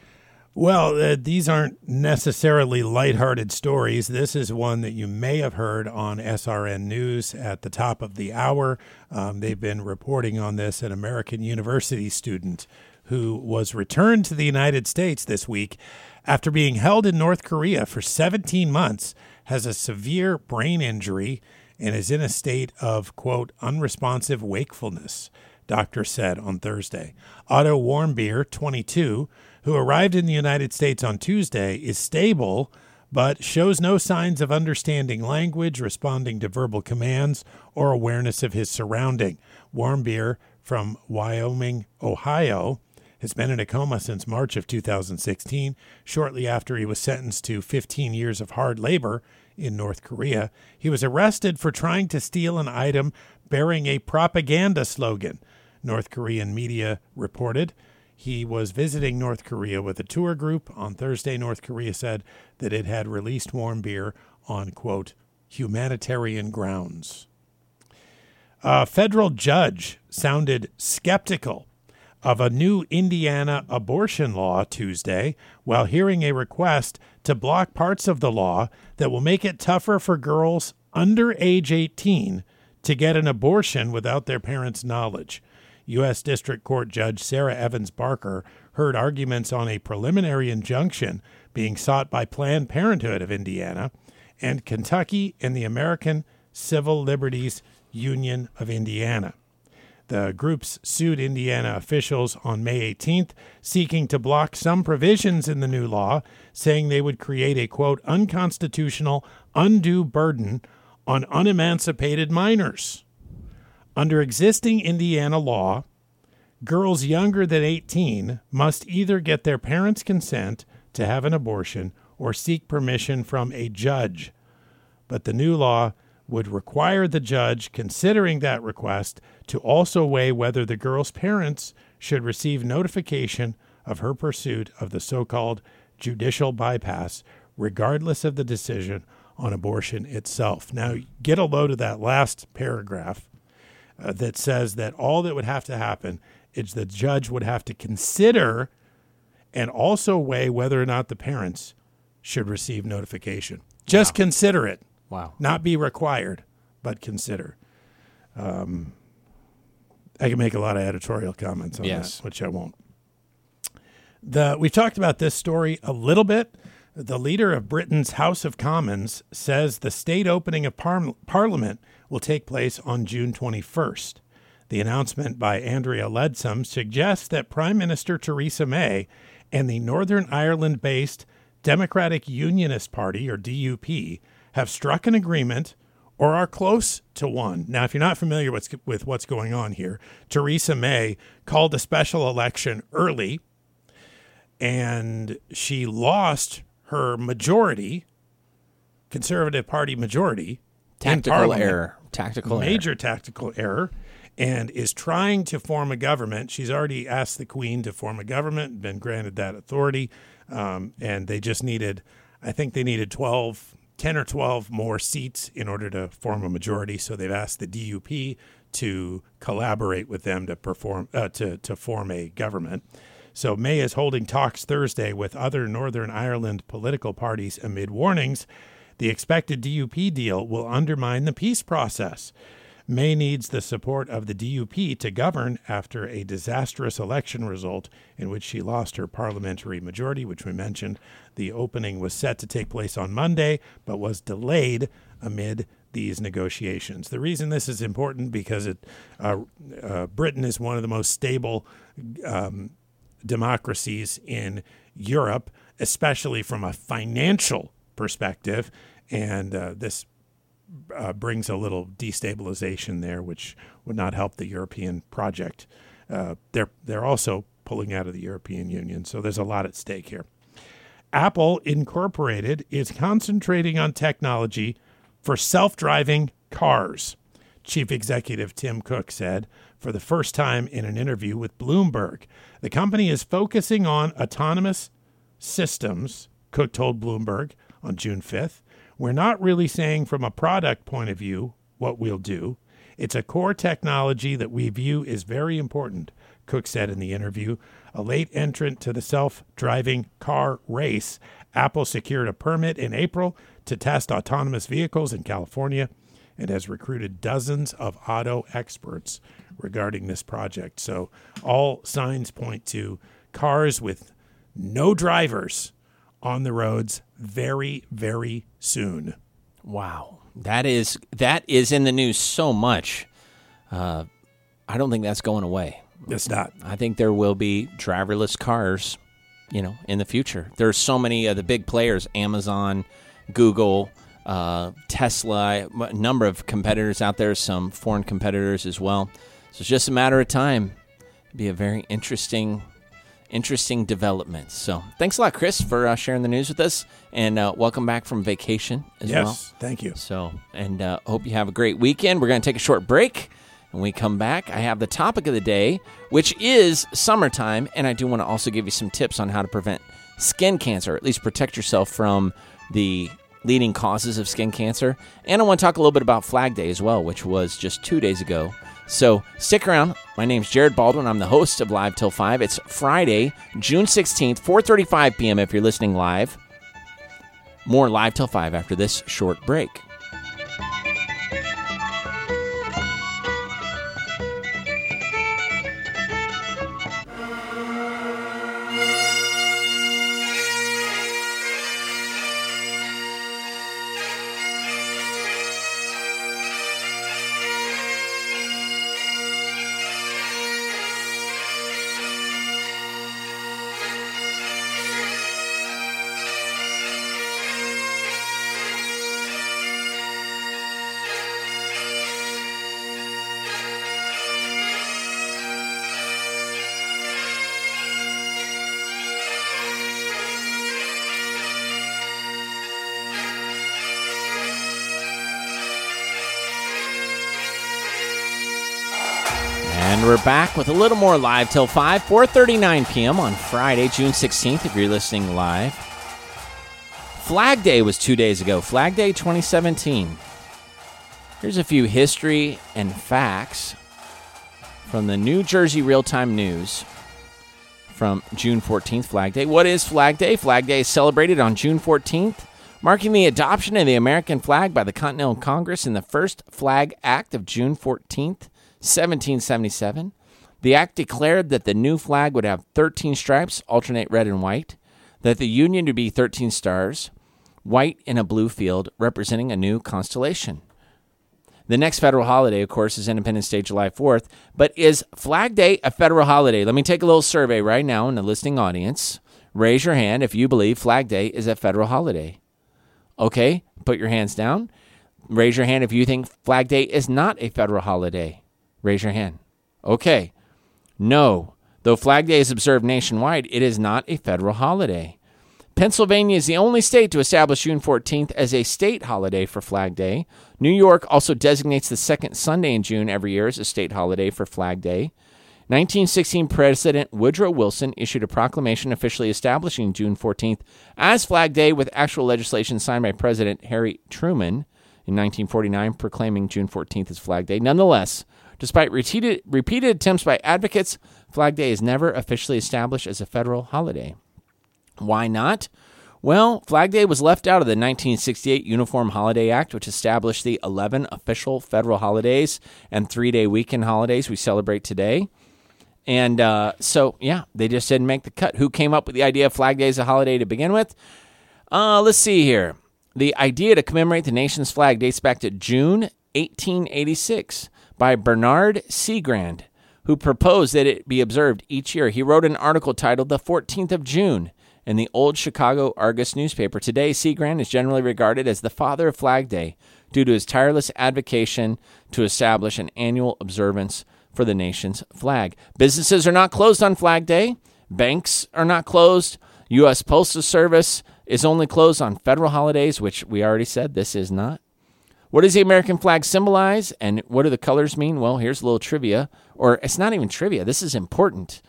Well, uh, these aren't necessarily lighthearted stories. This is one that you may have heard on SRN News at the top of the hour. Um, they've been reporting on this. An American university student who was returned to the United States this week after being held in North Korea for 17 months has a severe brain injury and is in a state of, quote, unresponsive wakefulness doctor said on Thursday. Otto Warmbier, 22, who arrived in the United States on Tuesday, is stable but shows no signs of understanding language, responding to verbal commands, or awareness of his surrounding. Warmbier from Wyoming, Ohio, has been in a coma since March of 2016, shortly after he was sentenced to 15 years of hard labor in North Korea. He was arrested for trying to steal an item bearing a propaganda slogan, North Korean media reported. He was visiting North Korea with a tour group. On Thursday, North Korea said that it had released Warmbier on, quote, humanitarian grounds. A federal judge sounded skeptical of a new Indiana abortion law Tuesday while hearing a request to block parts of the law that will make it tougher for girls under age 18 to get an abortion without their parents' knowledge. U.S. District Court Judge Sarah Evans Barker heard arguments on a preliminary injunction being sought by Planned Parenthood of Indiana and Kentucky and the American Civil Liberties Union of Indiana. The groups sued Indiana officials on May 18th, seeking to block some provisions in the new law, saying they would create a quote, unconstitutional, undue burden on unemancipated minors. Under existing Indiana law, girls younger than 18 must either get their parents' consent to have an abortion or seek permission from a judge. But the new law would require the judge considering that request to also weigh whether the girl's parents should receive notification of her pursuit of the so called judicial bypass, regardless of the decision on abortion itself. Now, get a load of that last paragraph uh, that says that all that would have to happen is the judge would have to consider and also weigh whether or not the parents should receive notification. Just consider it Wow. not be required, but consider. Um, I can make a lot of editorial comments on Yes. that, which I won't. The we've talked about this story a little bit. The leader of Britain's House of Commons says the state opening of par- Parliament will take place on June 21st. The announcement by Andrea Leadsom suggests that Prime Minister Theresa May and the Northern Ireland based Democratic Unionist Party, or DUP, have struck an agreement or are close to one. Now, if you're not familiar with, with what's going on here, Theresa May called a special election early and she lost her majority, Conservative Party majority. Tactical error. Tactical major error. tactical error and is trying to form a government. She's already asked the Queen to form a government, been granted that authority, um, and they just needed, I think they needed 12, 10 or 12 more seats in order to form a majority. So they've asked the DUP to collaborate with them to perform uh, to to form a government. So May is holding talks Thursday with other Northern Ireland political parties amid warnings the expected DUP deal will undermine the peace process. May needs the support of the DUP to govern after a disastrous election result in which she lost her parliamentary majority, which we mentioned. The opening was set to take place on Monday, but was delayed amid these negotiations. The reason this is important because it, uh, uh, Britain is one of the most stable um, democracies in Europe, especially from a financial perspective. And uh, this uh, brings a little destabilization there, which would not help the European project. Uh, they're they're also pulling out of the European Union, so there's a lot at stake here. Apple Incorporated is concentrating on technology for self-driving cars. Chief Executive Tim Cook said for the first time in an interview with Bloomberg. The company is focusing on autonomous systems, Cook told Bloomberg on June 5th. We're not really saying from a product point of view what we'll do. It's a core technology that we view is very important, Cook said in the interview. A late entrant to the self driving car race, Apple secured a permit in April to test autonomous vehicles in California and has recruited dozens of auto experts regarding this project. So, all signs point to cars with no drivers on the roads very, very soon. Wow, that is that is in the news so much. Uh, I don't think that's going away. It's not. I think there will be driverless cars, you know, in the future. There's so many of the big players: Amazon, Google, uh, Tesla, a number of competitors out there. Some foreign competitors as well. So it's just a matter of time. Be a very interesting, interesting development. So thanks a lot, Chris, for uh, sharing the news with us, and uh, welcome back from vacation as yes, well. thank you. So, and uh, hope you have a great weekend. We're going to take a short break. When we come back, I have the topic of the day, which is summertime, and I do want to also give you some tips on how to prevent skin cancer, or at least protect yourself from the leading causes of skin cancer. And I want to talk a little bit about Flag Day as well, which was just two days ago. So stick around. My name's Jared Baldwin. I'm the host of Live Till 5. It's Friday, June 16th, 4.35 p.m. if you're listening live. More Live Till 5 after this short break. And we're back with a little more live till 5, 4.39 p.m. on Friday, June 16th, if you're listening live. Flag Day was two days ago, Flag Day 2017. Here's a few history and facts from the New Jersey Real Time News from June 14th, Flag Day. What is Flag Day? Flag Day is celebrated on June 14th, marking the adoption of the American flag by the Continental Congress in the first Flag Act of June 14th, 1777. The act declared that the new flag would have 13 stripes, alternate red and white, that the Union would be 13 stars, white in a blue field, representing a new constellation. The next federal holiday, of course, is Independence Day, July 4th. But is Flag Day a federal holiday? Let me take a little survey right now in the listening audience. Raise your hand if you believe Flag Day is a federal holiday. Okay, put your hands down. Raise your hand if you think Flag Day is not a federal holiday. Raise your hand. Okay. No. Though Flag Day is observed nationwide, it is not a federal holiday. Pennsylvania is the only state to establish June 14th as a state holiday for Flag Day. New York also designates the second Sunday in June every year as a state holiday for Flag Day. 1916 President Woodrow Wilson issued a proclamation officially establishing June 14th as Flag Day with actual legislation signed by President Harry Truman in 1949 proclaiming June 14th as Flag Day. Nonetheless, despite repeated, repeated attempts by advocates, Flag Day is never officially established as a federal holiday. Why not? Well, Flag Day was left out of the 1968 Uniform Holiday Act, which established the 11 official federal holidays and three day weekend holidays we celebrate today. And uh, so, yeah, they just didn't make the cut. Who came up with the idea of Flag Day as a holiday to begin with? Uh, let's see here. The idea to commemorate the nation's flag dates back to June 1886 by Bernard Cigrand, who proposed that it be observed each year. He wrote an article titled The 14th of June in the old Chicago Argus newspaper. Today, Seagrand is generally regarded as the father of Flag Day due to his tireless advocacy to establish an annual observance for the nation's flag. Businesses are not closed on Flag Day, banks are not closed, U.S. Postal Service is only closed on federal holidays, which we already said this is not. What does the American flag symbolize and what do the colors mean? Well, here's a little trivia, or it's not even trivia, this is important.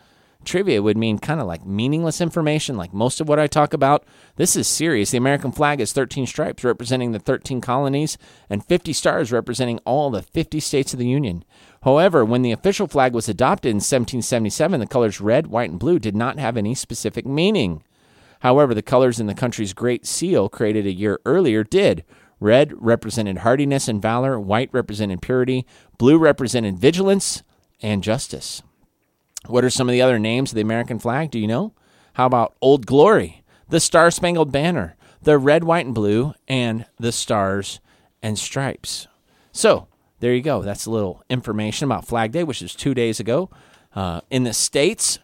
Trivia would mean kind of like meaningless information, like most of what I talk about. This is serious. The American flag has 13 stripes representing the 13 colonies and 50 stars representing all the 50 states of the Union. However, when the official flag was adopted in 1777, the colors red, white, and blue did not have any specific meaning. However, the colors in the country's Great Seal, created a year earlier, did. Red represented hardiness and valor, white represented purity, blue represented vigilance and justice. What are some of the other names of the American flag? Do you know? How about Old Glory, the Star Spangled Banner, the red, white, and blue, and the stars and stripes? So, there you go. That's a little information about Flag Day, which is two days ago. Uh, in the States,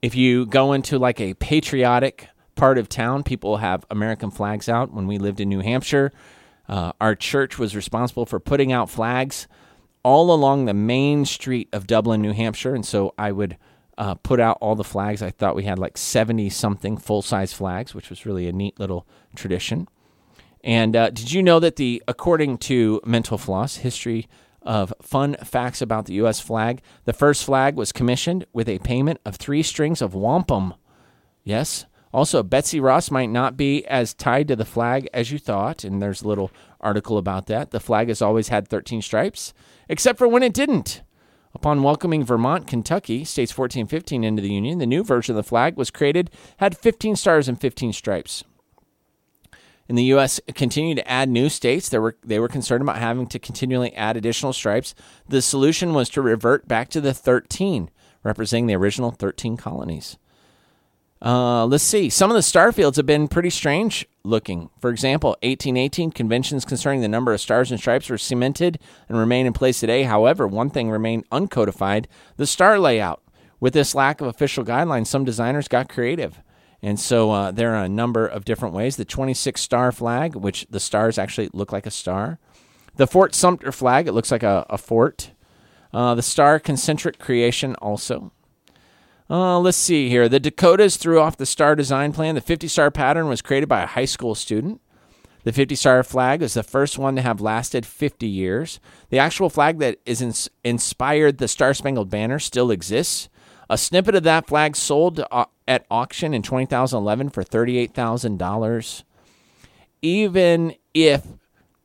if you go into like a patriotic part of town, people have American flags out. When we lived in New Hampshire, uh, our church was responsible for putting out flags all along the main street of Dublin, New Hampshire. And so I would uh, put out all the flags. I thought we had like 70 something full size flags, which was really a neat little tradition. And uh, did you know that the, according to Mental Floss, history of fun facts about the U.S. flag, the first flag was commissioned with a payment of three strings of wampum. Yes. Also, Betsy Ross might not be as tied to the flag as you thought, and there's a little article about that. The flag has always had 13 stripes, except for when it didn't. Upon welcoming Vermont, Kentucky, states 1415 into the Union, the new version of the flag was created, had 15 stars and 15 stripes. In the U.S., continued to add new states. They were they were concerned about having to continually add additional stripes. The solution was to revert back to the 13, representing the original 13 colonies. Uh, let's see. Some of the star fields have been pretty strange looking. For example, 1818 conventions concerning the number of stars and stripes were cemented and remain in place today. However, one thing remained uncodified the star layout. With this lack of official guidelines, some designers got creative. And so uh, there are a number of different ways. The 26 star flag, which the stars actually look like a star. The Fort Sumter flag, it looks like a, a fort. Uh, the star concentric creation also. Uh, let's see here. The Dakotas threw off the star design plan. The 50 star pattern was created by a high school student. The 50 star flag is the first one to have lasted 50 years. The actual flag that is ins- inspired the Star Spangled Banner still exists. A snippet of that flag sold uh, at auction in 2011 for $38,000. Even if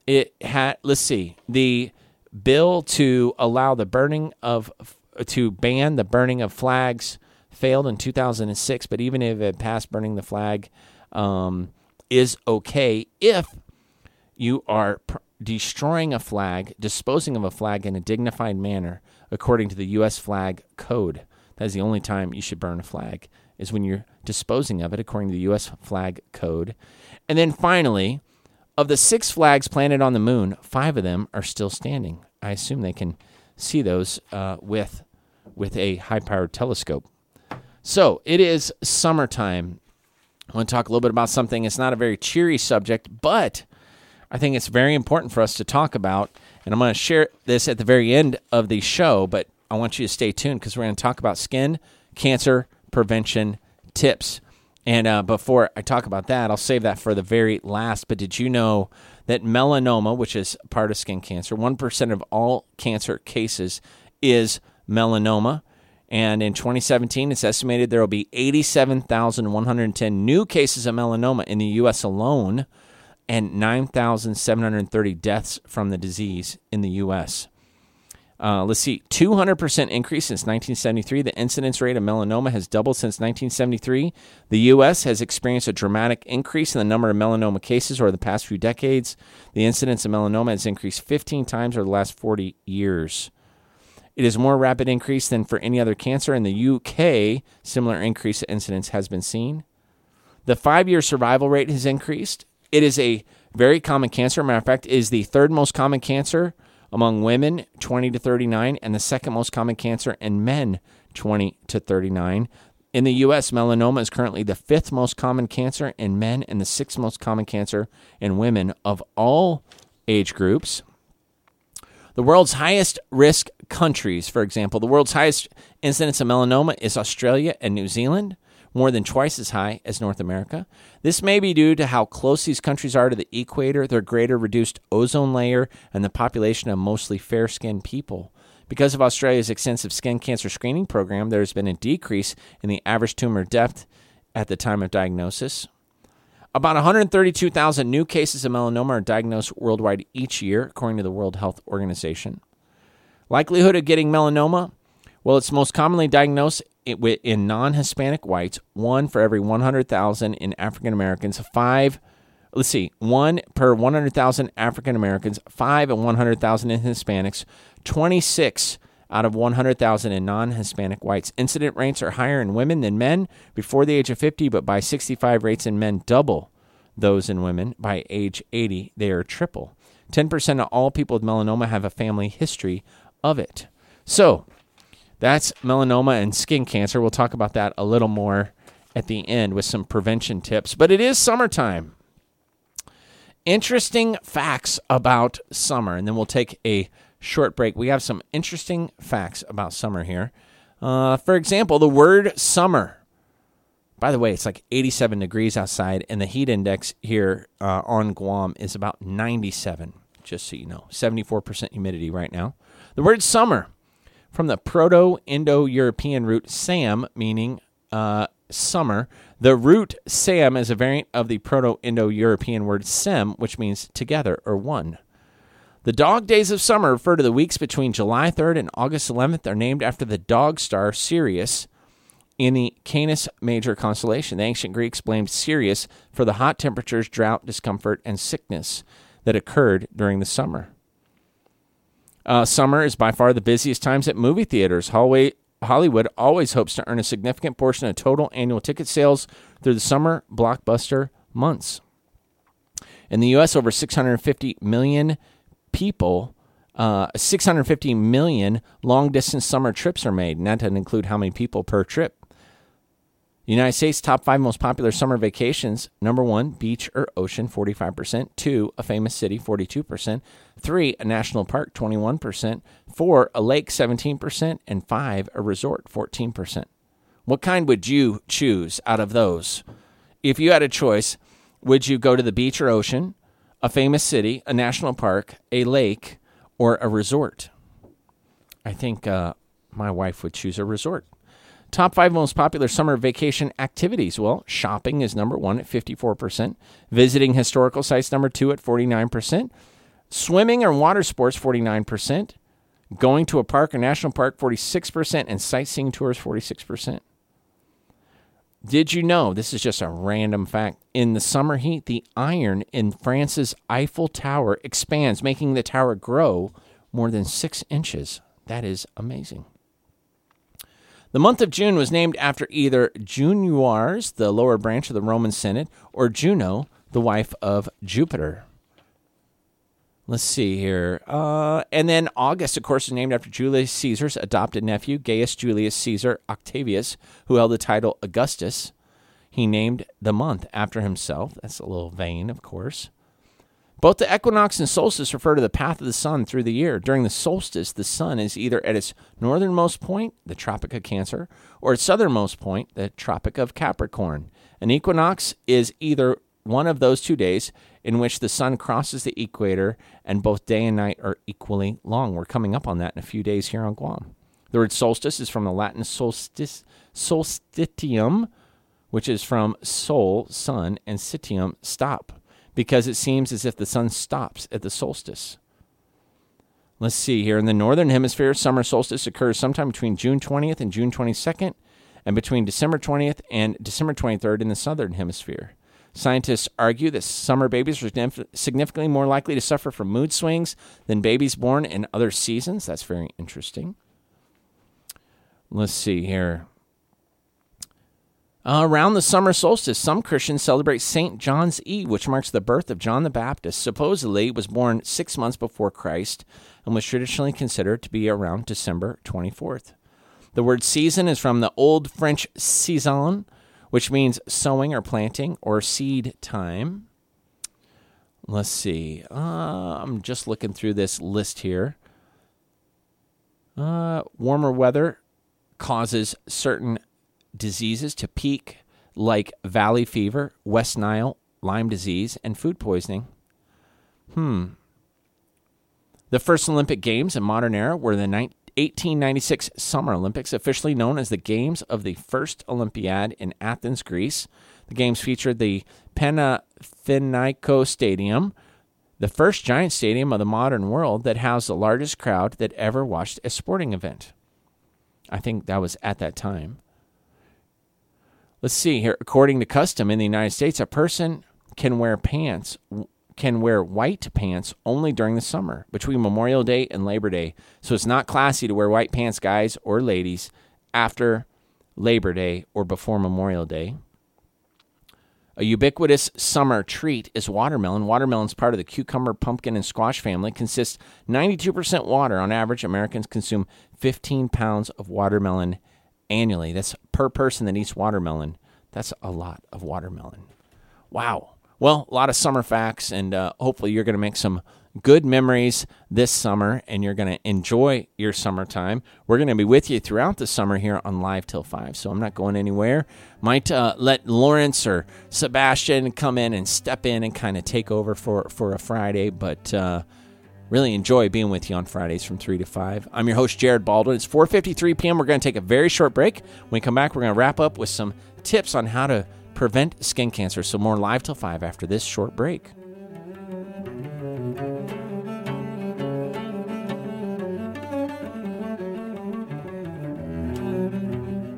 it had, let's see, the bill to allow the burning of, to ban the burning of flags failed in 2006, but even if it passed, burning the flag um, is okay if you are pr- destroying a flag, disposing of a flag in a dignified manner, according to the U.S. flag code. That is the only time you should burn a flag, is when you're disposing of it according to the U.S. flag code. And then finally, Of the six flags planted on the moon, five of them are still standing. I assume they can see those uh, with with a high-powered telescope. So it is summertime. I want to talk a little bit about something. It's not a very cheery subject, but I think it's very important for us to talk about. And I'm going to share this at the very end of the show, but I want you to stay tuned because we're going to talk about skin cancer prevention tips. And uh, before I talk about that, I'll save that for the very last. But did you know that melanoma, which is part of skin cancer, 1% of all cancer cases is melanoma? And in 2017, it's estimated there will be 87,110 new cases of melanoma in the U.S. alone and 9,730 deaths from the disease in the U.S. Uh, let's see, 200% increase since 1973. The incidence rate of melanoma has doubled since 1973. The U.S. has experienced a dramatic increase in the number of melanoma cases over the past few decades. The incidence of melanoma has increased 15 times over the last 40 years. It is more rapid increase than for any other cancer. In the UK, similar increase in incidence has been seen. The five year survival rate has increased. It is a very common cancer. Matter of fact, is the third most common cancer among women 20 to 39 and the second most common cancer in men 20 to 39. In the US, melanoma is currently the fifth most common cancer in men and the sixth most common cancer in women of all age groups. The world's highest risk countries, for example, the world's highest incidence of melanoma is Australia and New Zealand, more than twice as high as North America. This may be due to how close these countries are to the equator, their greater reduced ozone layer, and the population of mostly fair skinned people. Because of Australia's extensive skin cancer screening program, there has been a decrease in the average tumor depth at the time of diagnosis. About 132,000 new cases of melanoma are diagnosed worldwide each year, according to the World Health Organization. Likelihood of getting melanoma? Well, it's most commonly diagnosed in non Hispanic whites, one for every 100,000 in African Americans, five, let's see, one per 100,000 African Americans, five and 100,000 in Hispanics, 26 out of 100,000 in non Hispanic whites. Incident rates are higher in women than men before the age of 50, but by 65, rates in men double those in women. By age 80, they are triple. 10% of all people with melanoma have a family history of it. So, that's melanoma and skin cancer. We'll talk about that a little more at the end with some prevention tips. But it is summertime. Interesting facts about summer, and then we'll take a short break. We have some interesting facts about summer here. Uh, for example, the word summer. By the way, it's like 87 degrees outside, and the heat index here uh, on Guam is about 97, just so you know. 74% humidity right now. The word summer from the Proto Indo European root sam, meaning uh, summer. The root sam is a variant of the Proto Indo European word sem, which means together or one. The dog days of summer refer to the weeks between July 3rd and August 11th. They're named after the dog star Sirius in the Canis Major constellation. The ancient Greeks blamed Sirius for the hot temperatures, drought, discomfort, and sickness that occurred during the summer. Uh, summer is by far the busiest times at movie theaters. Hallway, Hollywood always hopes to earn a significant portion of total annual ticket sales through the summer blockbuster months. In the U.S., over 650 million people, uh, 650 million long distance summer trips are made, and that doesn't include how many people per trip. United States top five most popular summer vacations number one, beach or ocean, 45%. Two, a famous city, 42%. Three, a national park, 21%. Four, a lake, 17%. And five, a resort, 14%. What kind would you choose out of those? If you had a choice, would you go to the beach or ocean, a famous city, a national park, a lake, or a resort? I think uh, my wife would choose a resort. Top five most popular summer vacation activities. Well, shopping is number one at 54%. Visiting historical sites, number two at 49%. Swimming or water sports, 49%. Going to a park or national park, 46%. And sightseeing tours, 46%. Did you know, this is just a random fact, in the summer heat, the iron in France's Eiffel Tower expands, making the tower grow more than six inches. That is amazing. The month of June was named after either Juniores, the lower branch of the Roman Senate, or Juno, the wife of Jupiter. Let's see here. Uh, and then August, of course, is named after Julius Caesar's adopted nephew, Gaius Julius Caesar Octavius, who held the title Augustus. He named the month after himself. That's a little vain, of course. Both the equinox and solstice refer to the path of the sun through the year. During the solstice, the sun is either at its northernmost point, the Tropic of Cancer, or its southernmost point, the Tropic of Capricorn. An equinox is either one of those two days in which the sun crosses the equator and both day and night are equally long. We're coming up on that in a few days here on Guam. The word solstice is from the Latin solstice, solstitium, which is from sol, sun, and sitium, stop, because it seems as if the sun stops at the solstice. Let's see here. In the northern hemisphere, summer solstice occurs sometime between June 20th and June 22nd, and between December 20th and December 23rd in the southern hemisphere. Scientists argue that summer babies are significantly more likely to suffer from mood swings than babies born in other seasons. That's very interesting. Let's see here. Uh, around the summer solstice, some Christians celebrate St. John's Eve, which marks the birth of John the Baptist. Supposedly, was born six months before Christ and was traditionally considered to be around December 24th. The word season is from the Old French saison, which means sowing or planting or seed time. Let's see. Uh, I'm just looking through this list here. Uh, warmer weather causes certain diseases to peak, like valley fever, West Nile, Lyme disease, and food poisoning. Hmm. The first Olympic Games in modern era were the ni- 1896 Summer Olympics, officially known as the Games of the First Olympiad in Athens, Greece. The Games featured the Panathinaiko Stadium, the first giant stadium of the modern world that housed the largest crowd that ever watched a sporting event. I think that was at that time. Let's see here. According to custom in the United States, a person can wear pants can wear white pants only during the summer between Memorial Day and Labor Day. So it's not classy to wear white pants, guys or ladies, after Labor Day or before Memorial Day. A ubiquitous summer treat is watermelon. Watermelon's part of the cucumber, pumpkin, and squash family. Consists 92% water. On average, Americans consume 15 pounds of watermelon annually. That's per person that eats watermelon. That's a lot of watermelon. Wow. Well, a lot of summer facts, and uh, hopefully you're going to make some good memories this summer and you're going to enjoy your summertime. We're going to be with you throughout the summer here on Live Till 5, so I'm not going anywhere. Might uh, let Lawrence or Sebastian come in and step in and kind of take over for, for a Friday, but. Uh, Really enjoy being with you on Fridays from 3 to 5. I'm your host, Jared Baldwin. It's 4.53 p.m. We're going to take a very short break. When we come back, we're going to wrap up with some tips on how to prevent skin cancer. So more live till 5 after this short break.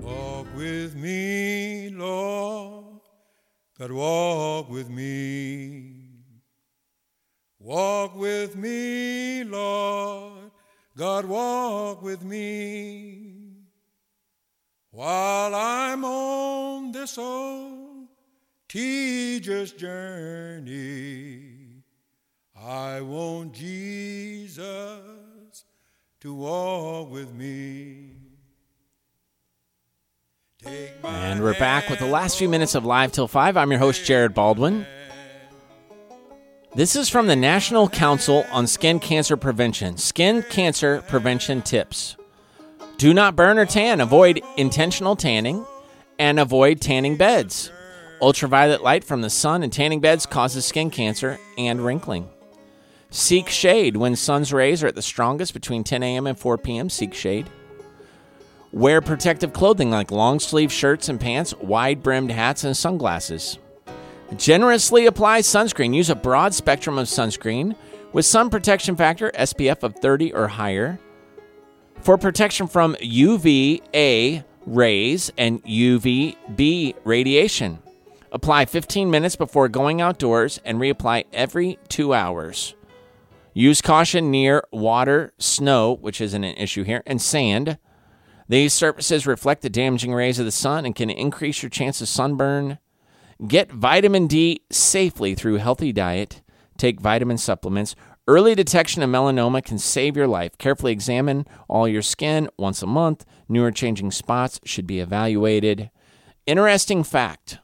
Walk with me, Lord, God, walk with me. Walk with me, Lord, God, walk with me. While I'm on this old tedious journey, I want Jesus to walk with me. And we're back with the last few minutes of Live Till 5. I'm your host, Jared Baldwin. This is from the National Council on Skin Cancer Prevention. Skin Cancer Prevention Tips. Do not burn or tan. Avoid intentional tanning and avoid tanning beds. Ultraviolet light from the sun and tanning beds causes skin cancer and wrinkling. Seek shade when sun's rays are at the strongest between 10 a.m. and 4 p.m. Seek shade. Wear protective clothing like long sleeve shirts and pants, wide brimmed hats, and sunglasses. Generously apply sunscreen. Use a broad spectrum of sunscreen with sun protection factor SPF of 30 or higher. For protection from UVA rays and UVB radiation, apply 15 minutes before going outdoors and reapply every two hours. Use caution near water, snow, which isn't an issue here, and sand. These surfaces reflect the damaging rays of the sun and can increase your chance of sunburn. Get vitamin D safely through healthy diet. Take vitamin supplements. Early detection of melanoma can save your life. Carefully examine all your skin once a month. Newer changing spots should be evaluated. Interesting fact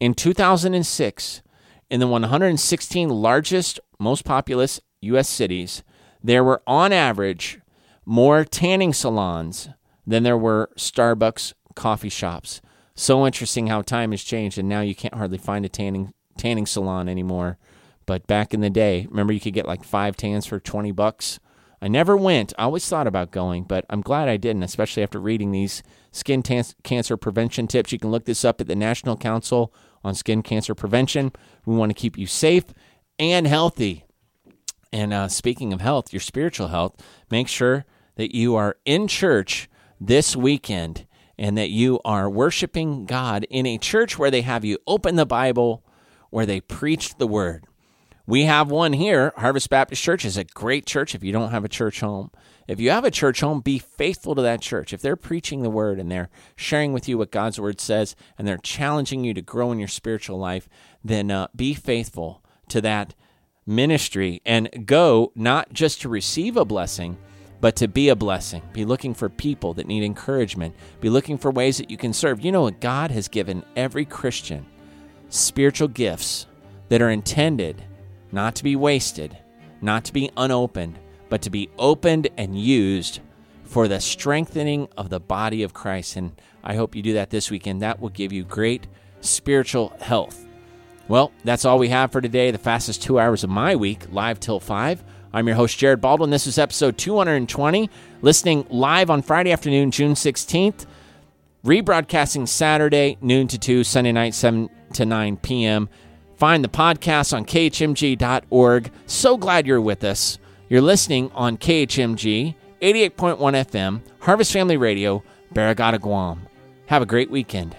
in 2006, in the 116 largest, most populous U.S. cities, there were on average more tanning salons than there were Starbucks coffee shops. So interesting how time has changed, and now you can't hardly find a tanning tanning salon anymore. But back in the day, remember you could get like five tans for 20 bucks? I never went. I always thought about going, but I'm glad I didn't, especially after reading these skin cancer prevention tips. You can look this up at the National Council on Skin Cancer Prevention. We want to keep you safe and healthy. And uh, speaking of health, your spiritual health, make sure that you are in church this weekend and that you are worshiping God in a church where they have you open the Bible, where they preach the word. We have one here. Harvest Baptist Church is a great church if you don't have a church home. If you have a church home, be faithful to that church. If they're preaching the word and they're sharing with you what God's word says and they're challenging you to grow in your spiritual life, then uh, be faithful to that ministry and go not just to receive a blessing, but to be a blessing. Be looking for people that need encouragement. Be looking for ways that you can serve. You know what? God has given every Christian spiritual gifts that are intended not to be wasted, not to be unopened, but to be opened and used for the strengthening of the body of Christ. And I hope you do that this weekend. That will give you great spiritual health. Well, that's all we have for today. The fastest two hours of my week, live till 5. I'm your host, Jared Baldwin. This is episode 220, listening live on Friday afternoon, June 16th, rebroadcasting Saturday, noon to 2, Sunday night, 7 to 9 p.m. Find the podcast on khmg.org. So glad you're with us. You're listening on KHMG 88.1 FM, Harvest Family Radio, Barrigada, Guam. Have a great weekend.